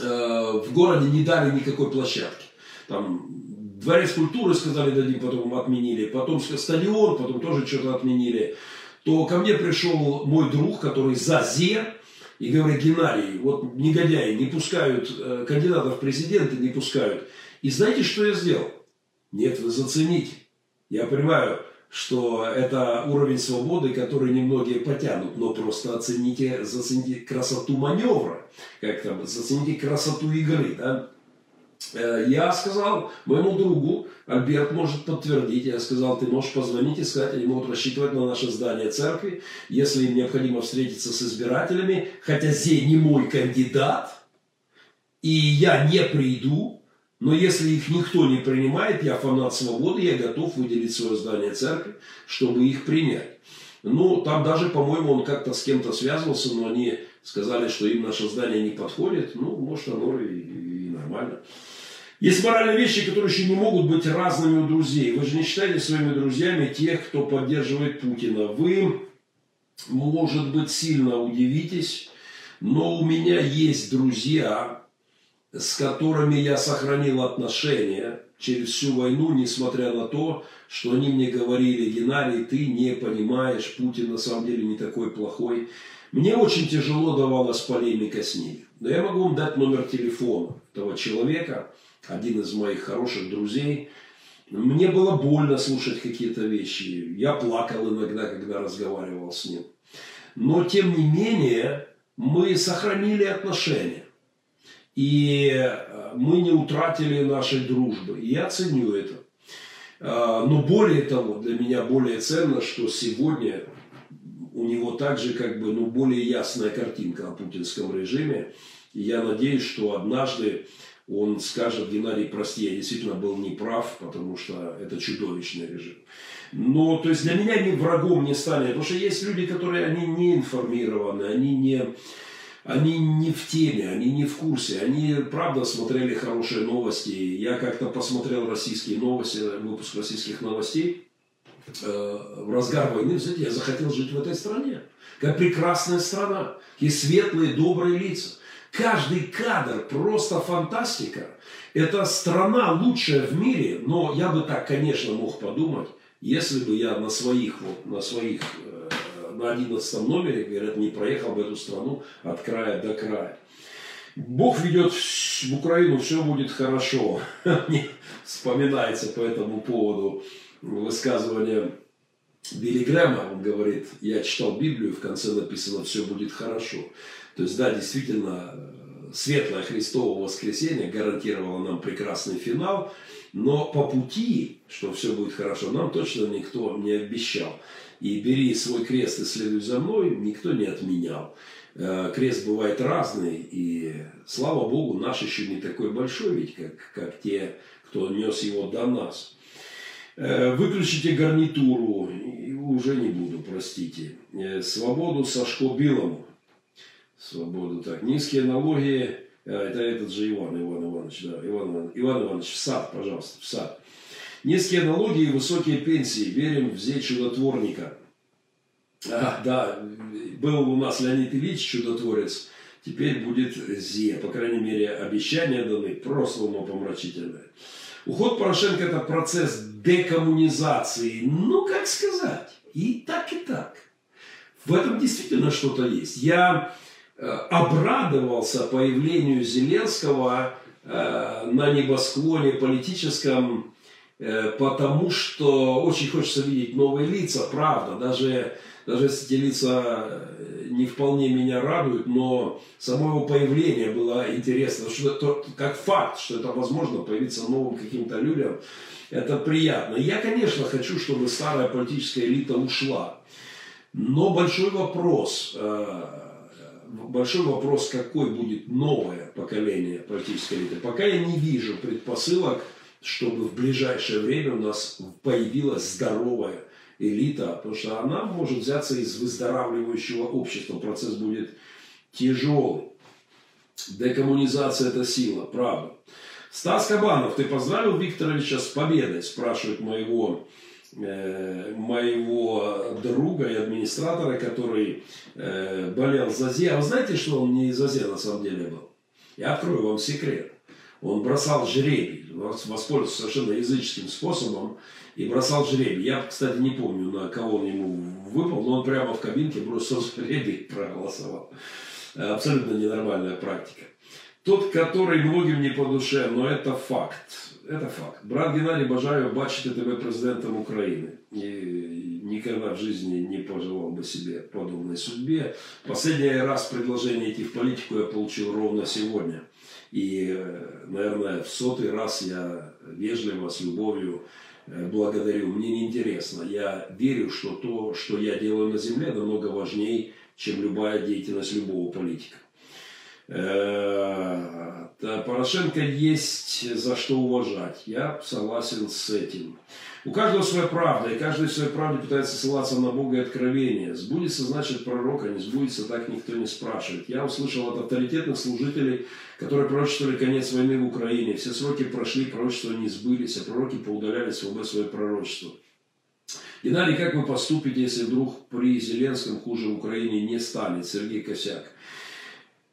S1: э, в городе не дали никакой площадки. Там дворец культуры сказали дадим, потом отменили, потом стадион, потом тоже что-то отменили. То ко мне пришел мой друг, который за ЗЕ, и говорит, Геннадий, вот негодяи не пускают, э, кандидатов в президенты не пускают. И знаете, что я сделал? Нет, вы зацените. Я понимаю, что это уровень свободы, который немногие потянут, но просто оцените, зацените красоту маневра, как там, зацените красоту игры, да. Э, я сказал моему другу, Альберт может подтвердить, я сказал, ты можешь позвонить и сказать, они могут рассчитывать на наше здание церкви, если им необходимо встретиться с избирателями, хотя Зей не мой кандидат, и я не приду, но если их никто не принимает, я фанат свободы, я готов выделить свое здание церкви, чтобы их принять. Ну, там даже, по-моему, он как-то с кем-то связывался, но они сказали, что им наше здание не подходит. Ну, может, оно и, и нормально. Есть моральные вещи, которые еще не могут быть разными у друзей. Вы же не считаете своими друзьями тех, кто поддерживает Путина. Вы, может быть, сильно удивитесь, но у меня есть друзья, с которыми я сохранил отношения через всю войну, несмотря на то, что они мне говорили, Геннадий, ты не понимаешь, Путин на самом деле не такой плохой. Мне очень тяжело давалась полемика с ними. Но я могу вам дать номер телефона этого человека, один из моих хороших друзей. Мне было больно слушать какие-то вещи. Я плакал иногда, когда разговаривал с ним. Но, тем не менее, мы сохранили отношения. И э, мы не утратили нашей дружбы. И я ценю это. А, но более того, для меня более ценно, что сегодня у него также как бы ну, более ясная картинка о путинском режиме. И я надеюсь, что однажды он скажет, Геннадий, прости, я действительно был неправ, потому что это чудовищный режим. Но, то есть, для меня ни врагом не стали, потому что есть люди, которые, они не информированы, они не, они не в теме, они не в курсе, они правда смотрели хорошие новости. Я как-то посмотрел российские новости, выпуск российских новостей э, в разгар войны, знаете, я захотел жить в этой стране. Как прекрасная страна, и светлые, добрые лица. Каждый кадр просто фантастика. Это страна лучшая в мире, но я бы так, конечно, мог подумать, если бы я на своих, вот, на своих э, на 11 номере, говорят, не проехал в эту страну от края до края. Бог ведет в Украину, все будет хорошо. [LAUGHS] Мне вспоминается по этому поводу высказывание Билли Грэма. Он говорит, я читал Библию, в конце написано, все будет хорошо. То есть, да, действительно, светлое Христово воскресенье гарантировало нам прекрасный финал, но по пути, что все будет хорошо, нам точно никто не обещал и бери свой крест и следуй за мной, никто не отменял. Э, крест бывает разный, и слава Богу, наш еще не такой большой, ведь как, как те, кто нес его до нас. Э, выключите гарнитуру, уже не буду, простите. Э, свободу Сашко Билому. Свободу. Так, низкие налоги. Это этот же Иван, Иван Иванович, да. Иван, Иван, Иван Иванович, в сад, пожалуйста, в сад. Низкие налоги и высокие пенсии. Верим в зе чудотворника. А, да, был у нас Леонид Ильич, чудотворец. Теперь будет зе. По крайней мере, обещания даны просто умопомрачительные. Уход Порошенко – это процесс декоммунизации. Ну, как сказать, и так, и так. В этом действительно что-то есть. Я э, обрадовался появлению Зеленского э, на небосклоне политическом, потому что очень хочется видеть новые лица, правда. Даже, даже если эти лица не вполне меня радуют, но само его появление было интересно, что это, как факт, что это возможно появиться новым каким-то людям, это приятно. Я, конечно, хочу, чтобы старая политическая элита ушла. Но большой вопрос, э, большой вопрос, какой будет новое поколение политической элиты. Пока я не вижу предпосылок, чтобы в ближайшее время у нас появилась здоровая элита, потому что она может взяться из выздоравливающего общества. Процесс будет тяжелый. Декоммунизация – это сила, правда. Стас Кабанов, ты поздравил Викторовича с победой, спрашивает моего, э, моего друга и администратора, который э, болел за ЗЕ. А вы знаете, что он не из ЗЕ на самом деле был? Я открою вам секрет. Он бросал жребий, воспользовался совершенно языческим способом и бросал жребий. Я, кстати, не помню, на кого он ему выпал, но он прямо в кабинке бросил [LAUGHS] жребий и проголосовал. Абсолютно ненормальная практика. Тот, который многим не по душе, но это факт. Это факт. Брат Геннадий Бажаев бачити тебе президентом України. И никогда в жизни не пожелал бы себе подобной судьбе. Последний раз предложение идти в политику я получил ровно сегодня. И, наверное, в сотый раз я вежливо, с любовью Э, благодарю. Мне не интересно. Я верю, что то, что я делаю на земле, намного важнее, чем любая деятельность любого политика. Э, Порошенко есть за что уважать. Я согласен с этим. У каждого своя правда, и каждый в своей правде пытается ссылаться на Бога и откровение. Сбудется, значит, пророк, а не сбудется, так никто не спрашивает. Я услышал от авторитетных служителей, которые пророчествовали конец войны в Украине. Все сроки прошли, пророчества не сбылись, а пророки поудаляли свободу свое пророчество. Геннадий, как вы поступите, если вдруг при Зеленском хуже в Украине не станет? Сергей Косяк.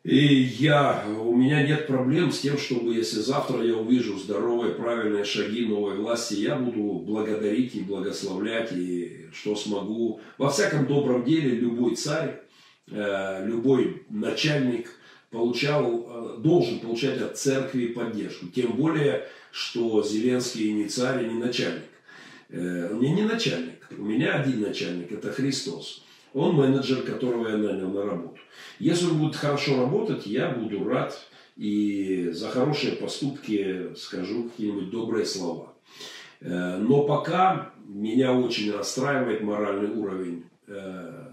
S1: И я, у меня нет проблем с тем, чтобы если завтра я увижу здоровые, правильные шаги новой власти, я буду благодарить и благословлять, и что смогу. Во всяком добром деле любой царь, э, любой начальник получал, э, должен получать от церкви поддержку. Тем более, что Зеленский не царь не начальник. Э, он не начальник. У меня один начальник, это Христос. Он менеджер, которого я нанял на работу. Если он будет хорошо работать, я буду рад и за хорошие поступки скажу какие-нибудь добрые слова. Э, но пока меня очень расстраивает моральный уровень э,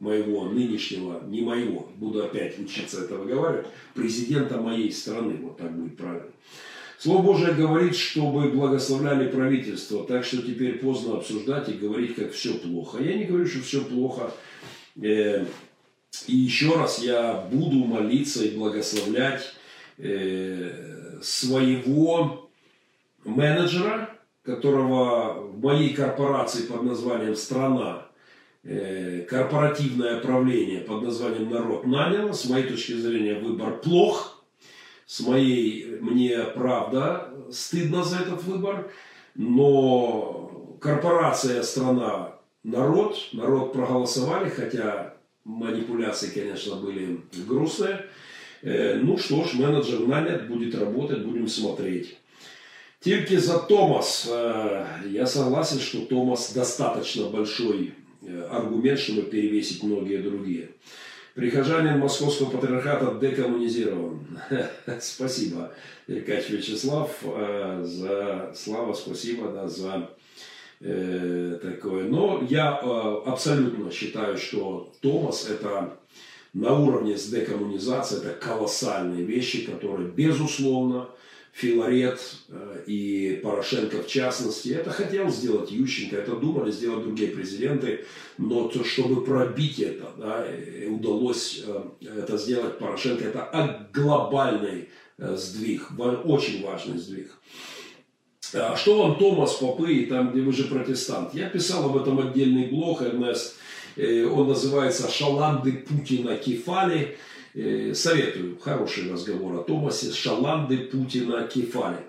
S1: моего нынешнего, не моего, буду опять учиться это выговаривать, президента моей страны, вот так будет правильно. Слово Божие говорит, чтобы благословляли правительство, так что теперь поздно обсуждать и говорить, как все плохо. Я не говорю, что все плохо. Э, и еще раз я буду молиться и благословлять э, своего менеджера, которого в моей корпорации под названием «Страна», э, корпоративное правление под названием «Народ» наняло. С моей точки зрения выбор плох – с моей, мне правда стыдно за этот выбор, но корпорация, страна, народ, народ проголосовали, хотя манипуляции, конечно, были грустные. Э, ну что ж, менеджер нанят, будет работать, будем смотреть. Тільки за Томас. Э, я согласен, что Томас достаточно большой э, аргумент, чтобы перевесить многие другие. Прихожанин Московского патриархата декоммунизирован. [LAUGHS] Спасибо, Иркач Вячеслав, э, за слава, спасибо да, за э, такое. Но я э, абсолютно считаю, что Томас это на уровне с декоммунизацией, это колоссальные вещи, которые, безусловно, Филарет э, и Порошенко в частности. Это хотел сделать Ющенко, это думали сделать другие президенты, но то, чтобы пробить это, да, удалось это сделать Порошенко. Это глобальный сдвиг, очень важный сдвиг. А что вам Томас Попы, и там, где вы же протестант? Я писал об этом отдельный блог, Эрнест. Он называется «Шаланды Путина Кефали». Э, советую, хороший разговор о Томасе, Шаланды Путина Кефали.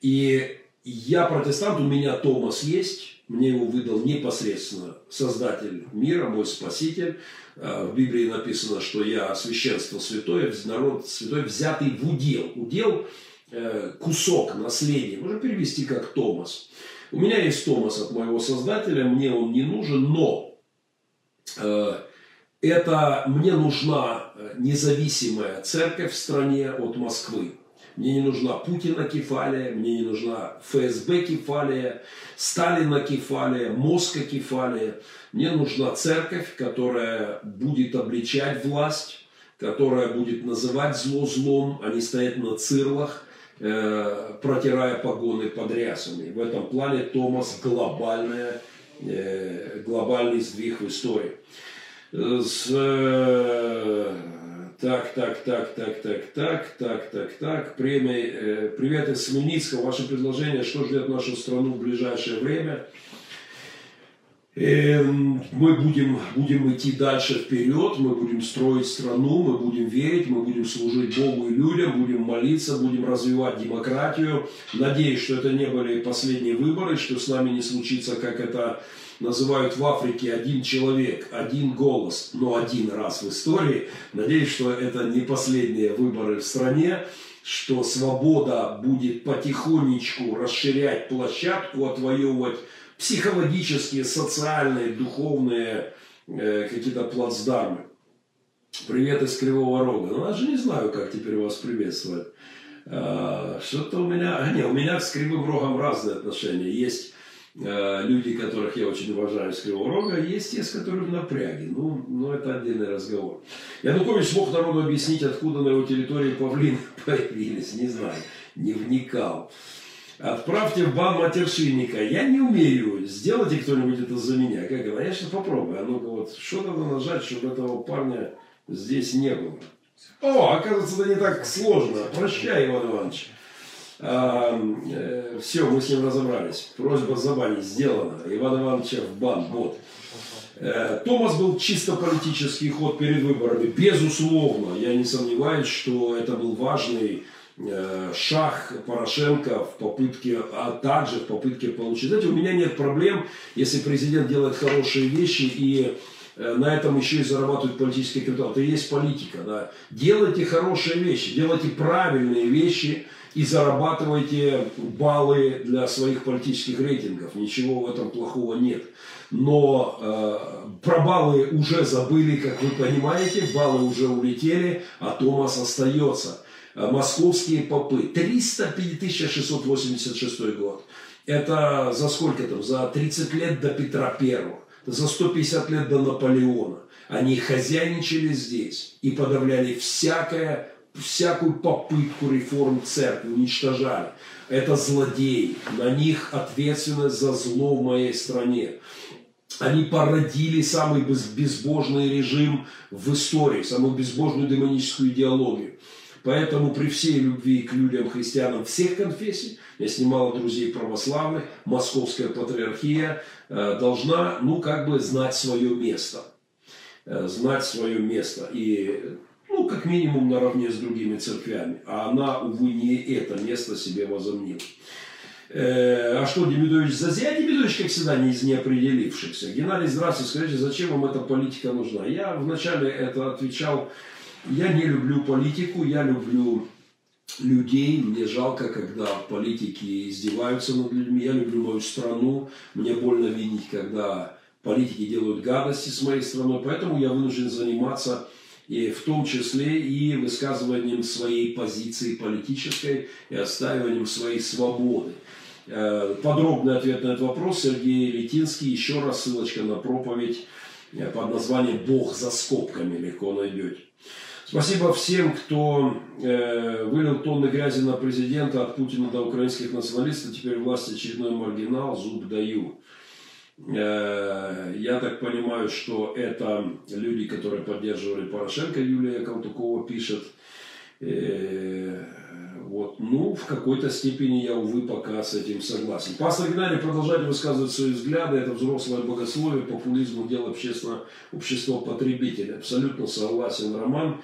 S1: И я протестант, у меня Томас есть, мне его выдал непосредственно Создатель мира, мой Спаситель. Э, в Библии написано, что я священство святое, народ святой, взятый в удел. Удел э, кусок наследия, можно перевести как Томас. У меня есть Томас от моего Создателя, мне он не нужен, но это мне нужна независимая церковь в стране от Москвы. Мне не нужна Путина кефалия, мне не нужна ФСБ кефалия, Сталина кефалия, Моска кефалия. Мне нужна церковь, которая будет обличать власть, которая будет называть зло злом, не стоять на цирлах, э, протирая погоны под рясами. В этом плане Томас глобальная, э, глобальный сдвиг в истории. Э, так, так, так, так, так, так, так, так, так. Премия, э, привет из Хмельницкого. Ваше предложение, что ждет нашу страну в ближайшее время? Эм, мы будем, будем идти дальше вперед, мы будем строить страну, мы будем верить, мы будем служить Богу и людям, будем молиться, будем развивать демократию. Надеюсь, что это не были последние выборы, что с нами не случится, как это называют в Африке один человек, один голос, но один раз в истории. Надеюсь, что это не последние выборы в стране, что свобода будет потихонечку расширять площадку, отвоевывать психологические, социальные, духовные э, какие-то плацдармы. Привет из Кривого Рога. Ну, я же не знаю, как теперь вас приветствовать. А, что-то у меня... А, не, у меня с Кривым Рогом разные отношения. Есть люди, которых я очень уважаю с Кривого Рога, есть те, с которыми в напряге. Ну, ну, это отдельный разговор. Янукович смог народу объяснить, откуда на его территории павлины [LAUGHS] появились. Не знаю, не вникал. Отправьте в бан матершинника. Я не умею. Сделайте кто-нибудь это за меня. Как сейчас попробую. А ну-ка вот, что надо нажать, чтобы этого парня здесь не было. О, оказывается, это не так сложно. Прощай, Иван Иванович. Э, все, мы с ним разобрались. Просьба забанить сделана. Иван Ивановича в бан, вот. Э, Томас был чисто политический ход перед выборами. Безусловно, я не сомневаюсь, что это был важный э, шаг Порошенко в попытке, а также в попытке получить. Знаете, у меня нет проблем, если президент делает хорошие вещи и на этом еще и зарабатывает политический капитал. Это и есть политика. Да. Делайте хорошие вещи, делайте правильные вещи, и зарабатывайте баллы для своих политических рейтингов. Ничего в этом плохого нет. Но э, про баллы уже забыли, как вы понимаете, баллы уже улетели, а Томас остается. Э, московские попы. 305 686 год. Это за сколько там? За 30 лет до Петра Первого. За 150 лет до Наполеона. Они хозяйничали здесь и подавляли всякое всякую попытку реформ церкви, уничтожали. Это злодеи, на них ответственность за зло в моей стране. Они породили самый безбожный режим в истории, самую безбожную демоническую идеологию. Поэтому при всей любви к людям, христианам всех конфессий, я снимал друзей православных, московская патриархия э, должна, ну, как бы знать свое место. Э, знать свое место. И ну, как минимум наравне с другими церквями. А она, увы, не это место себе возомнила. Э, а что, Демидович зазря? Демидович, как всегда, не из неопределившихся. Геннадий, здравствуйте, скажите, зачем вам эта политика нужна? Я вначале это отвечал, я не люблю политику, я люблю людей. Мне жалко, когда политики издеваются над людьми. Я люблю мою страну. Мне больно видеть, когда политики делают гадости с моей страной. Поэтому я вынужден заниматься и в том числе и высказыванием своей позиции политической и отстаиванием своей свободы. Э, подробный ответ на этот вопрос Сергей Летинский. Еще раз ссылочка на проповедь э, под названием «Бог за скобками» легко найдете. Спасибо всем, кто э, вылил тонны грязи на президента от Путина до украинских националистов. Теперь власть очередной маргинал, зуб даю. Э, я так понимаю, что это люди, которые поддерживали Порошенко, Юлия Калтукова пишет. Э, вот. Ну, в какой-то степени я, увы, пока с этим согласен. Пастор Геннадий продолжает высказывать свои взгляды. Это взрослое богословие, популизм, дело общественного, общества потребителя. Абсолютно согласен, Роман.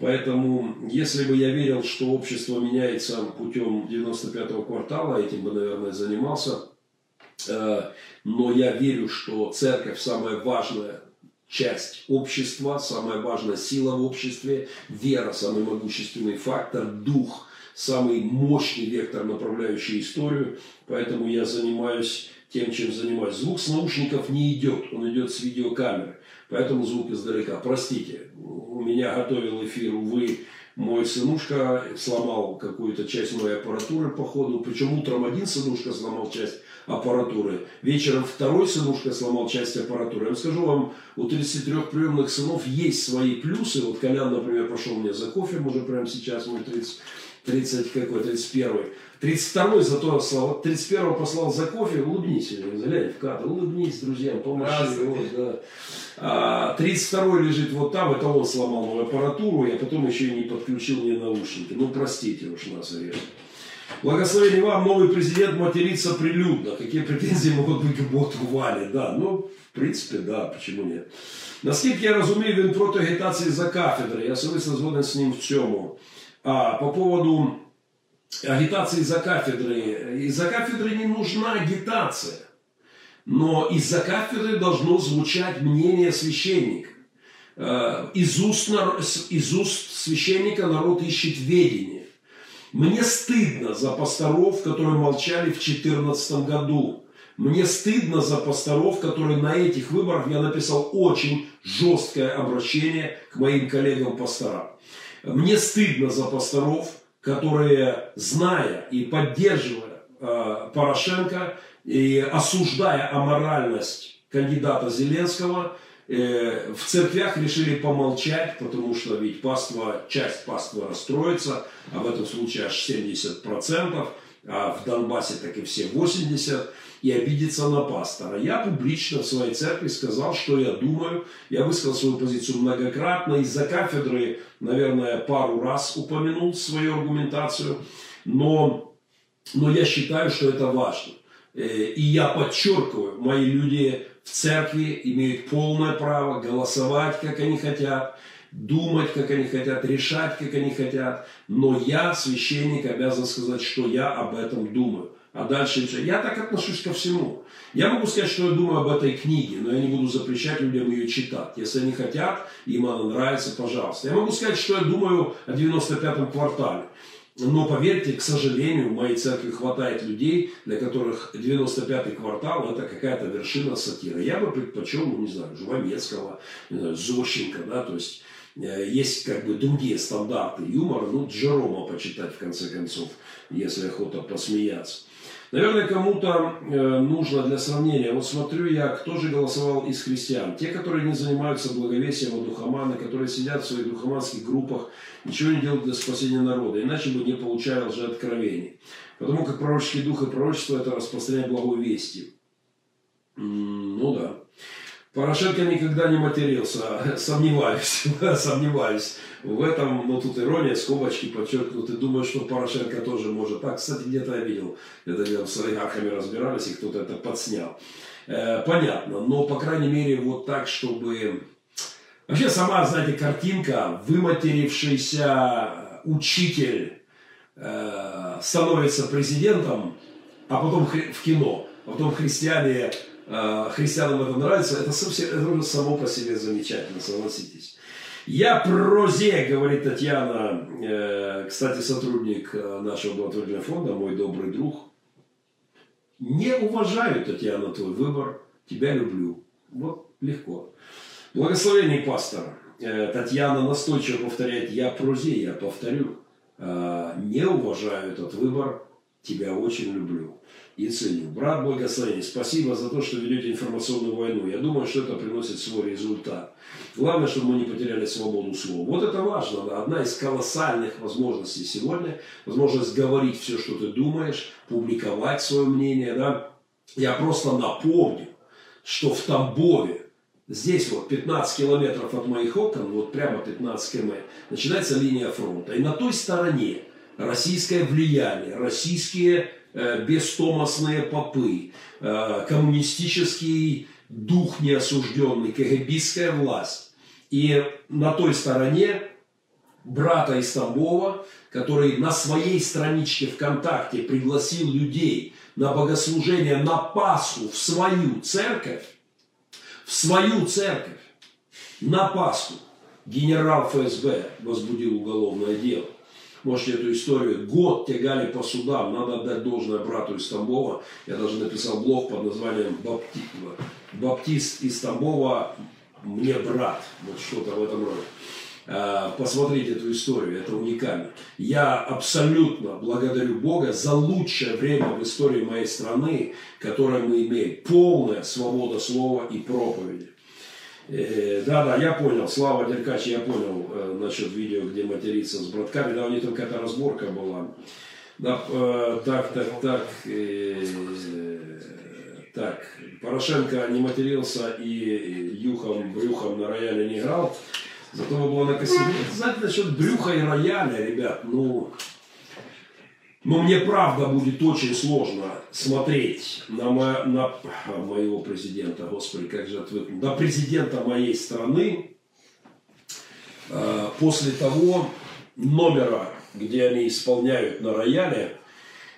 S1: Поэтому, если бы я верил, что общество меняется путем 95-го квартала, этим бы, наверное, занимался. Э, но я верю, что церковь самая важная часть общества, самая важная сила в обществе, вера самый могущественный фактор, дух самый мощный вектор, направляющий историю. Поэтому я занимаюсь тем, чем занимаюсь. Звук с наушников не идет, он идет с видеокамеры. Поэтому звук издалека. Простите, у меня готовил эфир, увы, мой сынушка сломал какую-то часть моей аппаратуры по ходу. Причем утром один сынушка сломал часть аппаратуры. Вечером второй сынушка сломал часть аппаратуры. Я вам скажу вам, у 33 приемных сынов есть свои плюсы. Вот Колян, например, пошел мне за кофе, уже прямо сейчас, мой 30, 30 какой, 31 32 зато слава, 31 послал за кофе, улыбнись, глянь в кадр, улыбнись друзьям, помаши. Вот, да. а, 32 лежит вот там, это он сломал мою аппаратуру, я потом еще и не подключил мне наушники. Ну, простите уж нас, режет. Благословение вам, новый президент матерится прилюдно. Какие претензии могут быть к боту Вали? Да, ну, в принципе, да, почему нет. Наскільки я розумію, він проти агітації за кафедри. Я особисто згоден з ним в цьому. А по поводу агитации за кафедрой. Из-за кафедры не нужна агитация. Но из-за кафедры должно звучать мнение священника. Э, из уст, из уст священника народ ищет ведение. Мне стыдно за пасторов, которые молчали в 2014 году. Мне стыдно за пасторов, которые на этих выборах я написал очень жесткое обращение к моим коллегам-пасторам. Мне стыдно за пасторов, которые, зная и поддерживая э, Порошенко и осуждая аморальность кандидата Зеленского, в церквях решили помолчать, потому что ведь паства, часть паства расстроится, а в этом случае аж 70%, а в Донбассе так и все 80% и обидеться на пастора. Я публично в своей церкви сказал, что я думаю. Я высказал свою позицию многократно. Из-за кафедры, наверное, пару раз упомянул свою аргументацию. Но, но я считаю, что это важно. Э, и я подчеркиваю, мои люди церкви имеют полное право голосовать, как они хотят, думать, как они хотят, решать, как они хотят. Но я, священник, обязан сказать, что я об этом думаю а дальше все. Я так отношусь ко всему. Я могу сказать, что я думаю об этой книге, но я не буду запрещать людям ее читать. Если они хотят, им она нравится, пожалуйста. Я могу сказать, что я думаю о 95-м квартале. Но поверьте, к сожалению, в моей церкви хватает людей, для которых 95-й квартал это какая-то вершина сатиры. Я бы предпочел, ну, не знаю, Жванецкого, не знаю, Зощенко, да, то есть э, есть как бы другие стандарты юмора, ну, Джерома почитать в конце концов, если охота посмеяться. Наверное, кому-то э, нужно для сравнения. Вот смотрю я, кто же голосовал из христиан. Те, которые не занимаются благовесием от духомана, которые сидят в своих духоманских группах, ничего не делают для спасения народа, иначе бы не получали лжеоткровений. Потому как пророческий дух и пророчество – это распространение благой вести. Ну да. Порошенко никогда не матерился, [LAUGHS] сомневаюсь, [LAUGHS] сомневаюсь в этом, но тут ирония, скобочки подчеркнуты. Думаю, что Порошенко тоже может. Так, кстати, где-то я видел, где-то с олигархами разбирались, и кто-то это подснял. Э, понятно, но, по крайней мере, вот так, чтобы... Вообще, сама, знаете, картинка, выматерившийся учитель э, становится президентом, а потом в кино, а потом христиане христианам это нравится, это, совсем, это уже само по себе замечательно, согласитесь. Я прозе, говорит Татьяна, э, кстати, сотрудник э, нашего благотворительного фонда, мой добрый друг. Не уважаю, Татьяна, твой выбор, тебя люблю. Вот легко. Благословение пастора. Э, Татьяна настойчиво повторяет, я прозе, я повторю. Не уважаю этот выбор, тебя очень люблю. И ценю. Брат благословение, спасибо за то, что ведете информационную войну. Я думаю, что это приносит свой результат. Главное, чтобы мы не потеряли свободу слова. Вот это важно. Одна из колоссальных возможностей сегодня. Возможность говорить все, что ты думаешь, публиковать свое мнение. Да? Я просто напомню, что в Тамбове, здесь вот 15 километров от моих окон, вот прямо 15 км, начинается линия фронта. И на той стороне российское влияние, российские э, бестомасные попы, э, коммунистический дух неосужденный, КГБистская власть. И на той стороне брата из Тамбова, который на своей страничке ВКонтакте пригласил людей на богослужение на Пасху в свою церковь, в свою церковь, на Пасху, генерал ФСБ возбудил уголовное дело. Можете эту историю. Год тягали по судам. Надо отдать должное брату из Тамбова. Я даже написал блог под названием «Бапти... «Баптист из Тамбова мне брат». Вот что-то в этом роде. А, посмотрите эту историю, это уникально. Я абсолютно благодарю Бога за лучшее время в истории моей страны, которое мы имеем. Полная свобода слова и проповеди. Э, да-да, я понял, Слава Деркач, я понял э, насчет видео, где материться с братками, да, у них там какая-то разборка была. Да, э, так, так, так, э, так, Порошенко не матерился и юхом, брюхом на рояле не играл, зато было на косяке. Знаете, насчет брюха и рояля, ребят, ну, но мне правда будет очень сложно смотреть на, мо, на моего президента, господи, как же отвыкнуть, на президента моей страны э, после того номера, где они исполняют на рояле,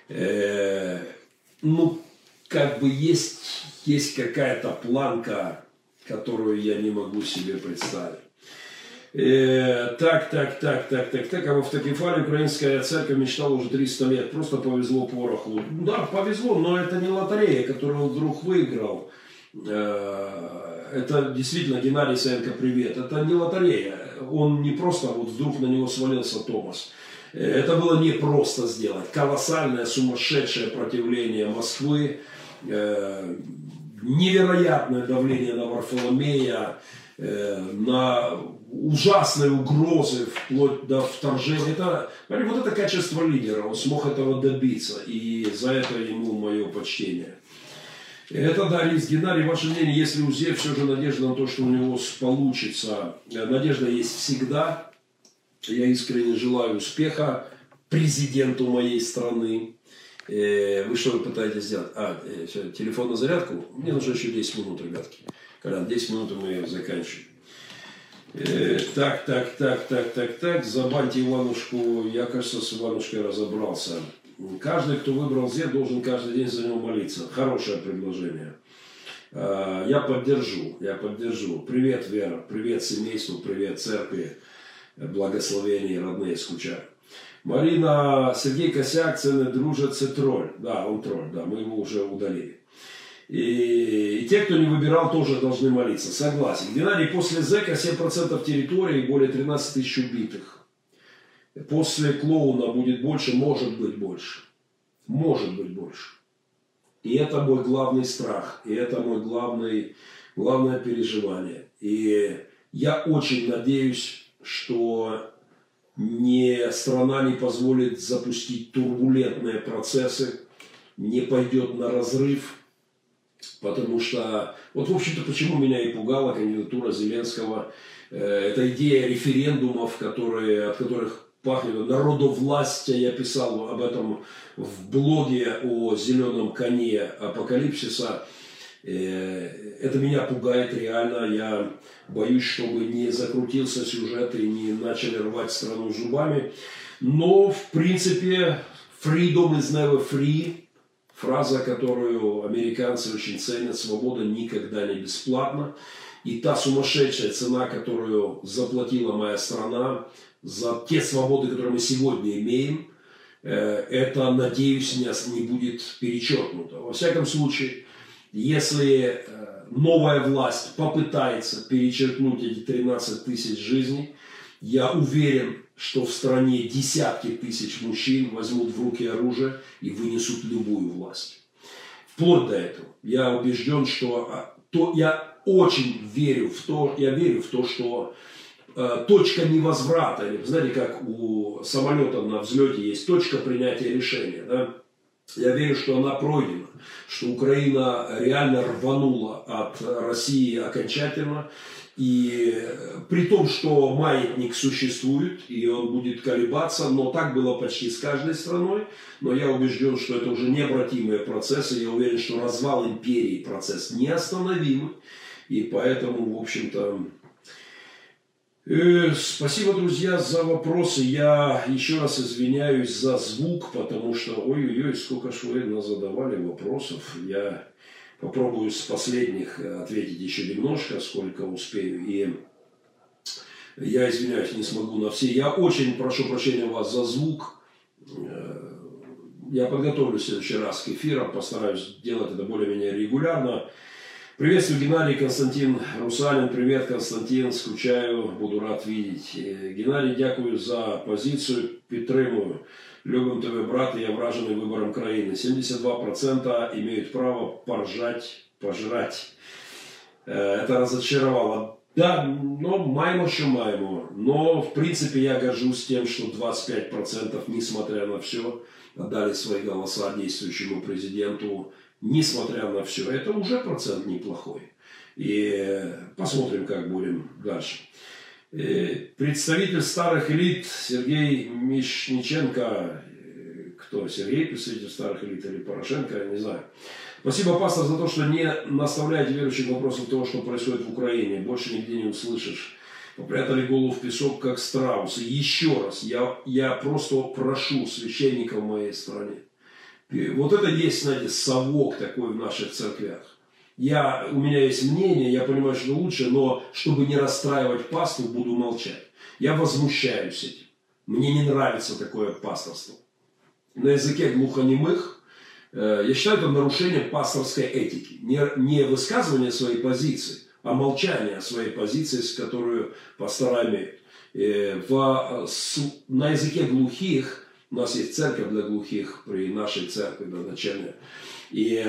S1: э, ну, как бы есть, есть какая-то планка, которую я не могу себе представить. Э, так, так, так, так, так, так. А в Автокефале украинская церковь мечтала уже 300 лет. Просто повезло Пороху. Да, повезло, но это не лотерея, которую он вдруг выиграл. Э, это действительно Геннадий Саенко, привет. Это не лотерея. Он не просто вот вдруг на него свалился Томас. Э, это было не просто сделать. Колоссальное, сумасшедшее противление Москвы, невероятное давление на Варфоломея, на ужасные угрозы вплоть до вторжения. Это, вот это качество лидера, он смог этого добиться, и за это ему мое почтение. Это да, Лиз Геннадий, ваше мнение, если у Зе все же надежда на то, что у него получится, надежда есть всегда. Я искренне желаю успеха президенту моей страны. Э, вы что вы пытаетесь сделать? А, э, телефон на зарядку? Мне нужно еще 10 минут, ребятки. Когда 10 минут, мы заканчиваем. Э, так, так, так, так, так, так. Забаньте Иванушку. Я, кажется, с Иванушкой разобрался. Каждый, кто выбрал Зе, должен каждый день за него молиться. Хорошее предложение. Э, я поддержу, я поддержу. Привет, Вера, привет семейству, привет церкви. Благословения, родные, скучаю. Марина, Сергей Косяк, цены дружат, тролль. Да, он тролль, да, мы его уже удалили. И, и те, кто не выбирал, тоже должны молиться. Согласен. Геннадий, после ЗЭКа 7% территории и более 13 тысяч убитых. После клоуна будет больше, может быть больше. Может быть больше. И это мой главный страх. И это мой главный, главное переживание. И я очень надеюсь, что не, страна не позволит запустить турбулентные процессы, не пойдет на разрыв – Потому что, вот в общем-то, почему меня и пугала кандидатура Зеленского, э, это идея референдумов, которые, от которых пахнет народовластие. Я писал об этом в блоге о зеленом коне апокалипсиса. Э, это меня пугает реально. Я боюсь, чтобы не закрутился сюжет и не начали рвать страну зубами. Но, в принципе, freedom is never free. Фраза, которую американцы очень ценят, свобода никогда не бесплатна. И та сумасшедшая цена, которую заплатила моя страна за те свободы, которые мы сегодня имеем, э, это, надеюсь, не будет перечеркнуто. Во всяком случае, если э, новая власть попытается перечеркнуть эти 13 тысяч жизней, я уверен, что в стране десятки тысяч мужчин возьмут в руки оружие и вынесут любую власть. вплоть до этого. Я убежден, что а, то, я очень верю в то, я верю в то, что э, точка невозврата, знаете, как у самолета на взлете есть точка принятия решения, да? Я верю, что она пройдена, что Украина реально рванула от России окончательно, и при том, что маятник существует, и он будет колебаться, но так было почти с каждой страной. Но я убежден, что это уже необратимые процессы. Я уверен, что развал империи процесс неостановимый. И поэтому, в общем-то, э, Спасибо, друзья, за вопросы. Я еще раз извиняюсь за звук, потому что, ой-ой-ой, сколько ж вы задавали вопросов. Я Попробую с последних э, ответить еще немножко, сколько успею. И я извиняюсь, не смогу на все. Я очень прошу прощения у вас за звук. Э, я подготовлюсь в следующий раз к эфирам, постараюсь делать это более-менее регулярно. Приветствую, Геннадий, Константин Русалин. Привет, Константин. Скучаю, буду рад видеть. Э, Геннадий, дякую за позицию, підтримую. Любим тебе, брат, я вражений вибором країни. 72% имеют право поржать, пожрать. Это разочаровало. Да, но маємо, що маємо. Но, в принципе, я горжусь тем, что 25%, несмотря на все, отдали свои голоса действующему президенту, несмотря на все. Это уже процент неплохой. И посмотрим, как будем дальше. Э, представитель старых элит Сергей Мишниченко, э, кто, Сергей, представитель старых элит или Порошенко, я не знаю. Спасибо, пастор, за то, что не наставляете верующих вопросов того, что происходит в Украине. Больше нигде не услышишь. Попрятали голову в песок, как страус. Еще раз, я, я просто прошу священников в моей стране. Вот это есть, знаете, совок такой в наших церквях я, у меня есть мнение, я понимаю, что лучше, но чтобы не расстраивать пасту, буду молчать. Я возмущаюсь этим. Мне не нравится такое пасторство. На языке глухонемых э, я считаю это нарушение пасторской этики. Не, не высказывание своей позиции, а молчание своей позиции, с которую пастора имеют. Э, в, с, на языке глухих, у нас есть церковь для глухих при нашей церкви, да, начальная. И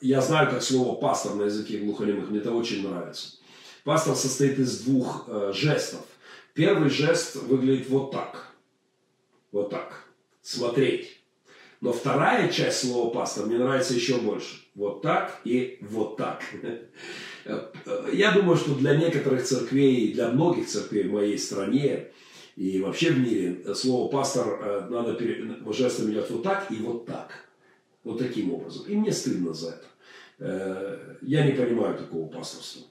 S1: я знаю, как слово пастор на языке глухонемых, мне это очень нравится. Пастор состоит из двух э, жестов. Первый жест выглядит вот так. Вот так. Смотреть. Но вторая часть слова пастор мне нравится еще больше. Вот так и вот так. [LAUGHS] Я думаю, что для некоторых церквей, для многих церквей в моей стране и вообще в мире слово пастор э, надо жестом идет вот так и вот так. Вот таким образом. И мне стыдно за это. Э, я не понимаю такого пасторства.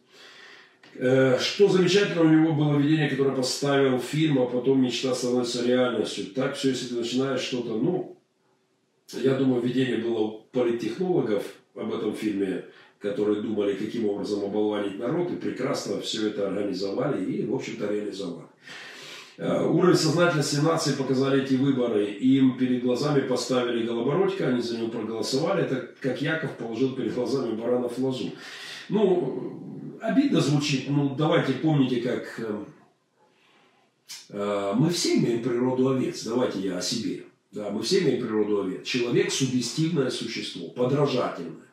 S1: Э, что замечательно, у него было видение, которое поставил фильм, а потом мечта становится реальностью. Так все, если ты начинаешь что-то, ну, я думаю, видение было у политтехнологов об этом фильме, которые думали, каким образом оболванить народ, и прекрасно все это организовали и, в общем-то, реализовали. Э, уровень сознательности нации показали эти выборы. Им перед глазами поставили Голобородько, они за него проголосовали. Это как Яков положил перед глазами баранов лозу. Ну, обидно звучит, ну давайте помните, как э, э, мы все имеем природу овец. Давайте я о себе. Да, мы все имеем природу овец. Человек сугестивное существо, подражательное,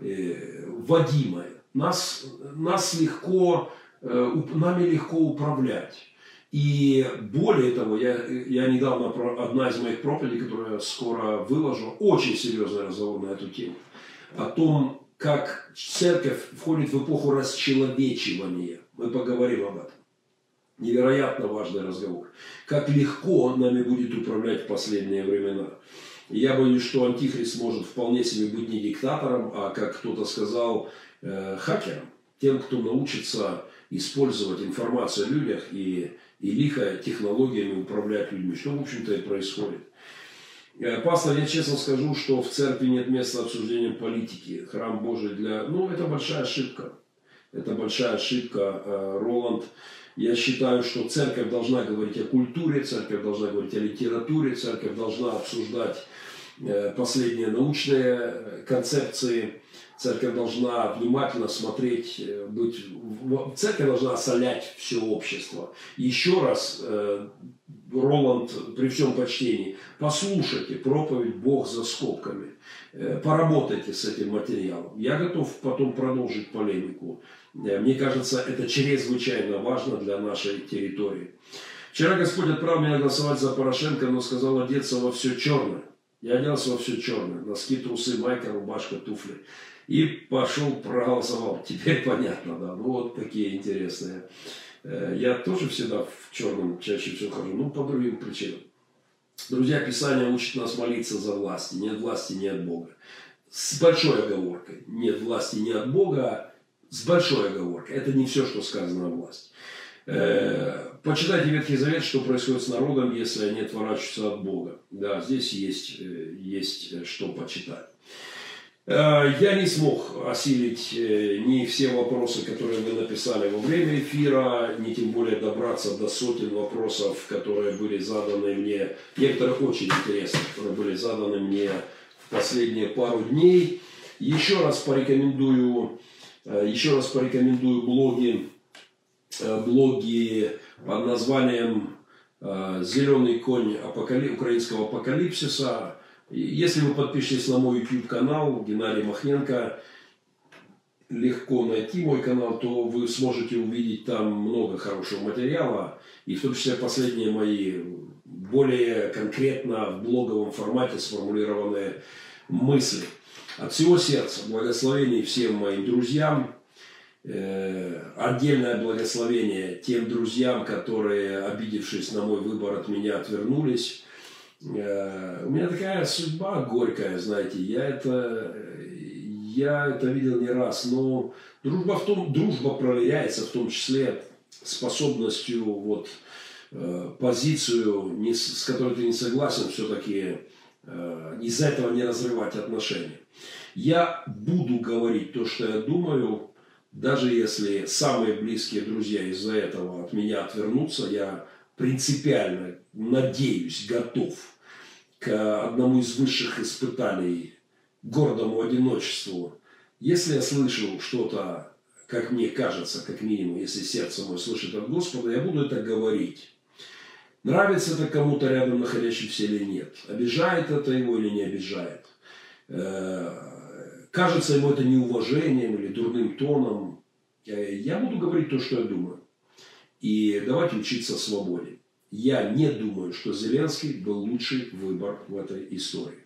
S1: э, водимое. Нас, нас легко, нами легко управлять. И более того, я, я недавно, одна из моих проповедей, которую я скоро выложу, очень серьезный разговор на эту тему. О том, как церковь входит в эпоху расчеловечивания. Мы поговорим об этом. Невероятно важный разговор. Как легко нами будет управлять в последние времена. Я боюсь, что Антихрист может вполне себе быть не диктатором, а, как кто-то сказал, э, хакером. Тем, кто научится использовать информацию о людях и и лихо технологиями управлять людьми, что, в общем-то, и происходит. Э, пастор, я честно скажу, что в церкви нет места обсуждения политики. Храм Божий для... Ну, это большая ошибка. Это большая ошибка, э, Роланд. Я считаю, что церковь должна говорить о культуре, церковь должна говорить о литературе, церковь должна обсуждать последние научные концепции, Церковь должна внимательно смотреть, э, быть, церковь должна осолять все общество. Еще раз, э, Роланд, при всем почтении, послушайте проповедь «Бог за скобками». Э, поработайте с этим материалом. Я готов потом продолжить полемику. Э, мне кажется, это чрезвычайно важно для нашей территории. Вчера Господь отправил меня голосовать за Порошенко, но сказал одеться во все черное. Я оделся во все черное. Носки, трусы, майка, рубашка, туфли. И пошел, проголосовал. [LAUGHS] Теперь понятно, да. Ну вот такие интересные. Э, я тоже всегда в черном чаще всего хожу, ну по другим причинам. Друзья, Писание учит нас молиться за власти. Нет власти, не от Бога. С большой оговоркой. Нет власти не от Бога, а с большой оговоркой. Это не все, что сказано о власти. Э, почитайте Ветхий Завет, что происходит с народом, если они отворачиваются от Бога. Да, здесь есть, э, есть что почитать. Э, я не смог осилить э, ни все вопросы, которые вы написали во время эфира, ни тем более добраться до сотен вопросов, которые были заданы мне, некоторых очень интересных, которые были заданы мне в последние пару дней. Еще раз порекомендую, э, еще раз порекомендую блоги, блоги под названием «Зеленый конь украинского апокалипсиса», если вы подпишетесь на мой YouTube канал Геннадий Махненко, легко найти мой канал, то вы сможете увидеть там много хорошего материала, и в том числе последние мои более конкретно в блоговом формате сформулированные мысли. От всего сердца благословений всем моим друзьям, э, отдельное благословение тем друзьям, которые, обидевшись на мой выбор, от меня отвернулись. Э, у меня такая судьба горькая, знаете, я это, я это видел не раз, но дружба, в том, дружба проверяется в том числе способностью вот э, позицию, не, с которой ты не согласен, все-таки э, из-за этого не разрывать отношения. Я буду говорить то, что я думаю, даже если самые близкие друзья из-за этого от меня отвернутся, я принципиально, надеюсь, готов к одному из высших испытаний, гордому одиночеству. Если я слышу что-то, как мне кажется, как минимум, если сердце мое слышит от Господа, я буду это говорить. Нравится это кому-то рядом находящимся или нет. Обижает это его или не обижает. Кажется ему это неуважением или дурным тоном. Я буду говорить то, что я думаю. И давайте учиться свободе. Я не думаю, что Зеленский был лучший выбор в этой истории.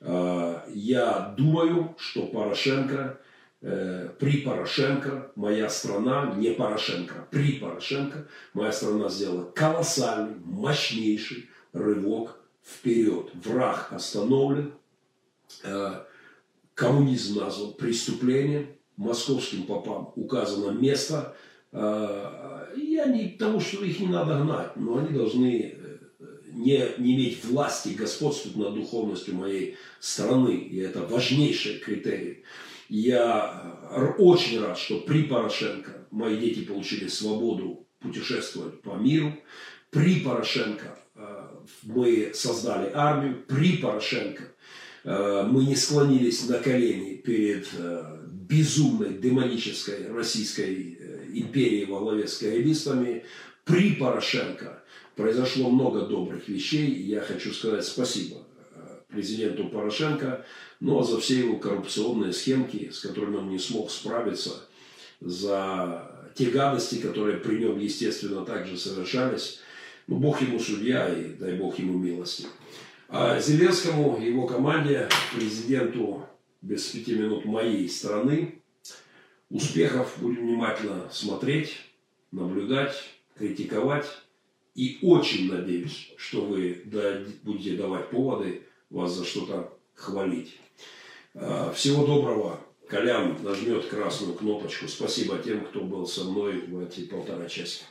S1: А, я думаю, что Порошенко, э, при Порошенко, моя страна, не Порошенко, при Порошенко, моя страна сделала колоссальный, мощнейший рывок вперед. Враг остановлен, э, коммунизм назван преступлением, московским попам указано место – а, я не тому, что их не надо гнать, но они должны э, не, не иметь власти, господствовать над духовностью моей страны. И это важнейший критерий. Я э, очень рад, что при Порошенко мои дети получили свободу путешествовать по миру. При Порошенко э, мы создали армию. При Порошенко мы не склонились на колени перед безумной демонической российской империи во главе с каялистами при Порошенко произошло много добрых вещей. Я хочу сказать спасибо э, президенту Порошенко, ну а за все его коррупционные схемки, с которыми он не смог справиться, за те гадости, которые при нем, естественно, также совершались. Ну, Бог ему судья и дай Бог ему милости. А Зеленскому, его команде, президенту без пяти минут моей страны, Успехов будем внимательно смотреть, наблюдать, критиковать. И очень надеюсь, что вы будете давать поводы вас за что-то хвалить. А, всего доброго. Колян нажмет красную кнопочку. Спасибо тем, кто был со мной в эти полтора часа.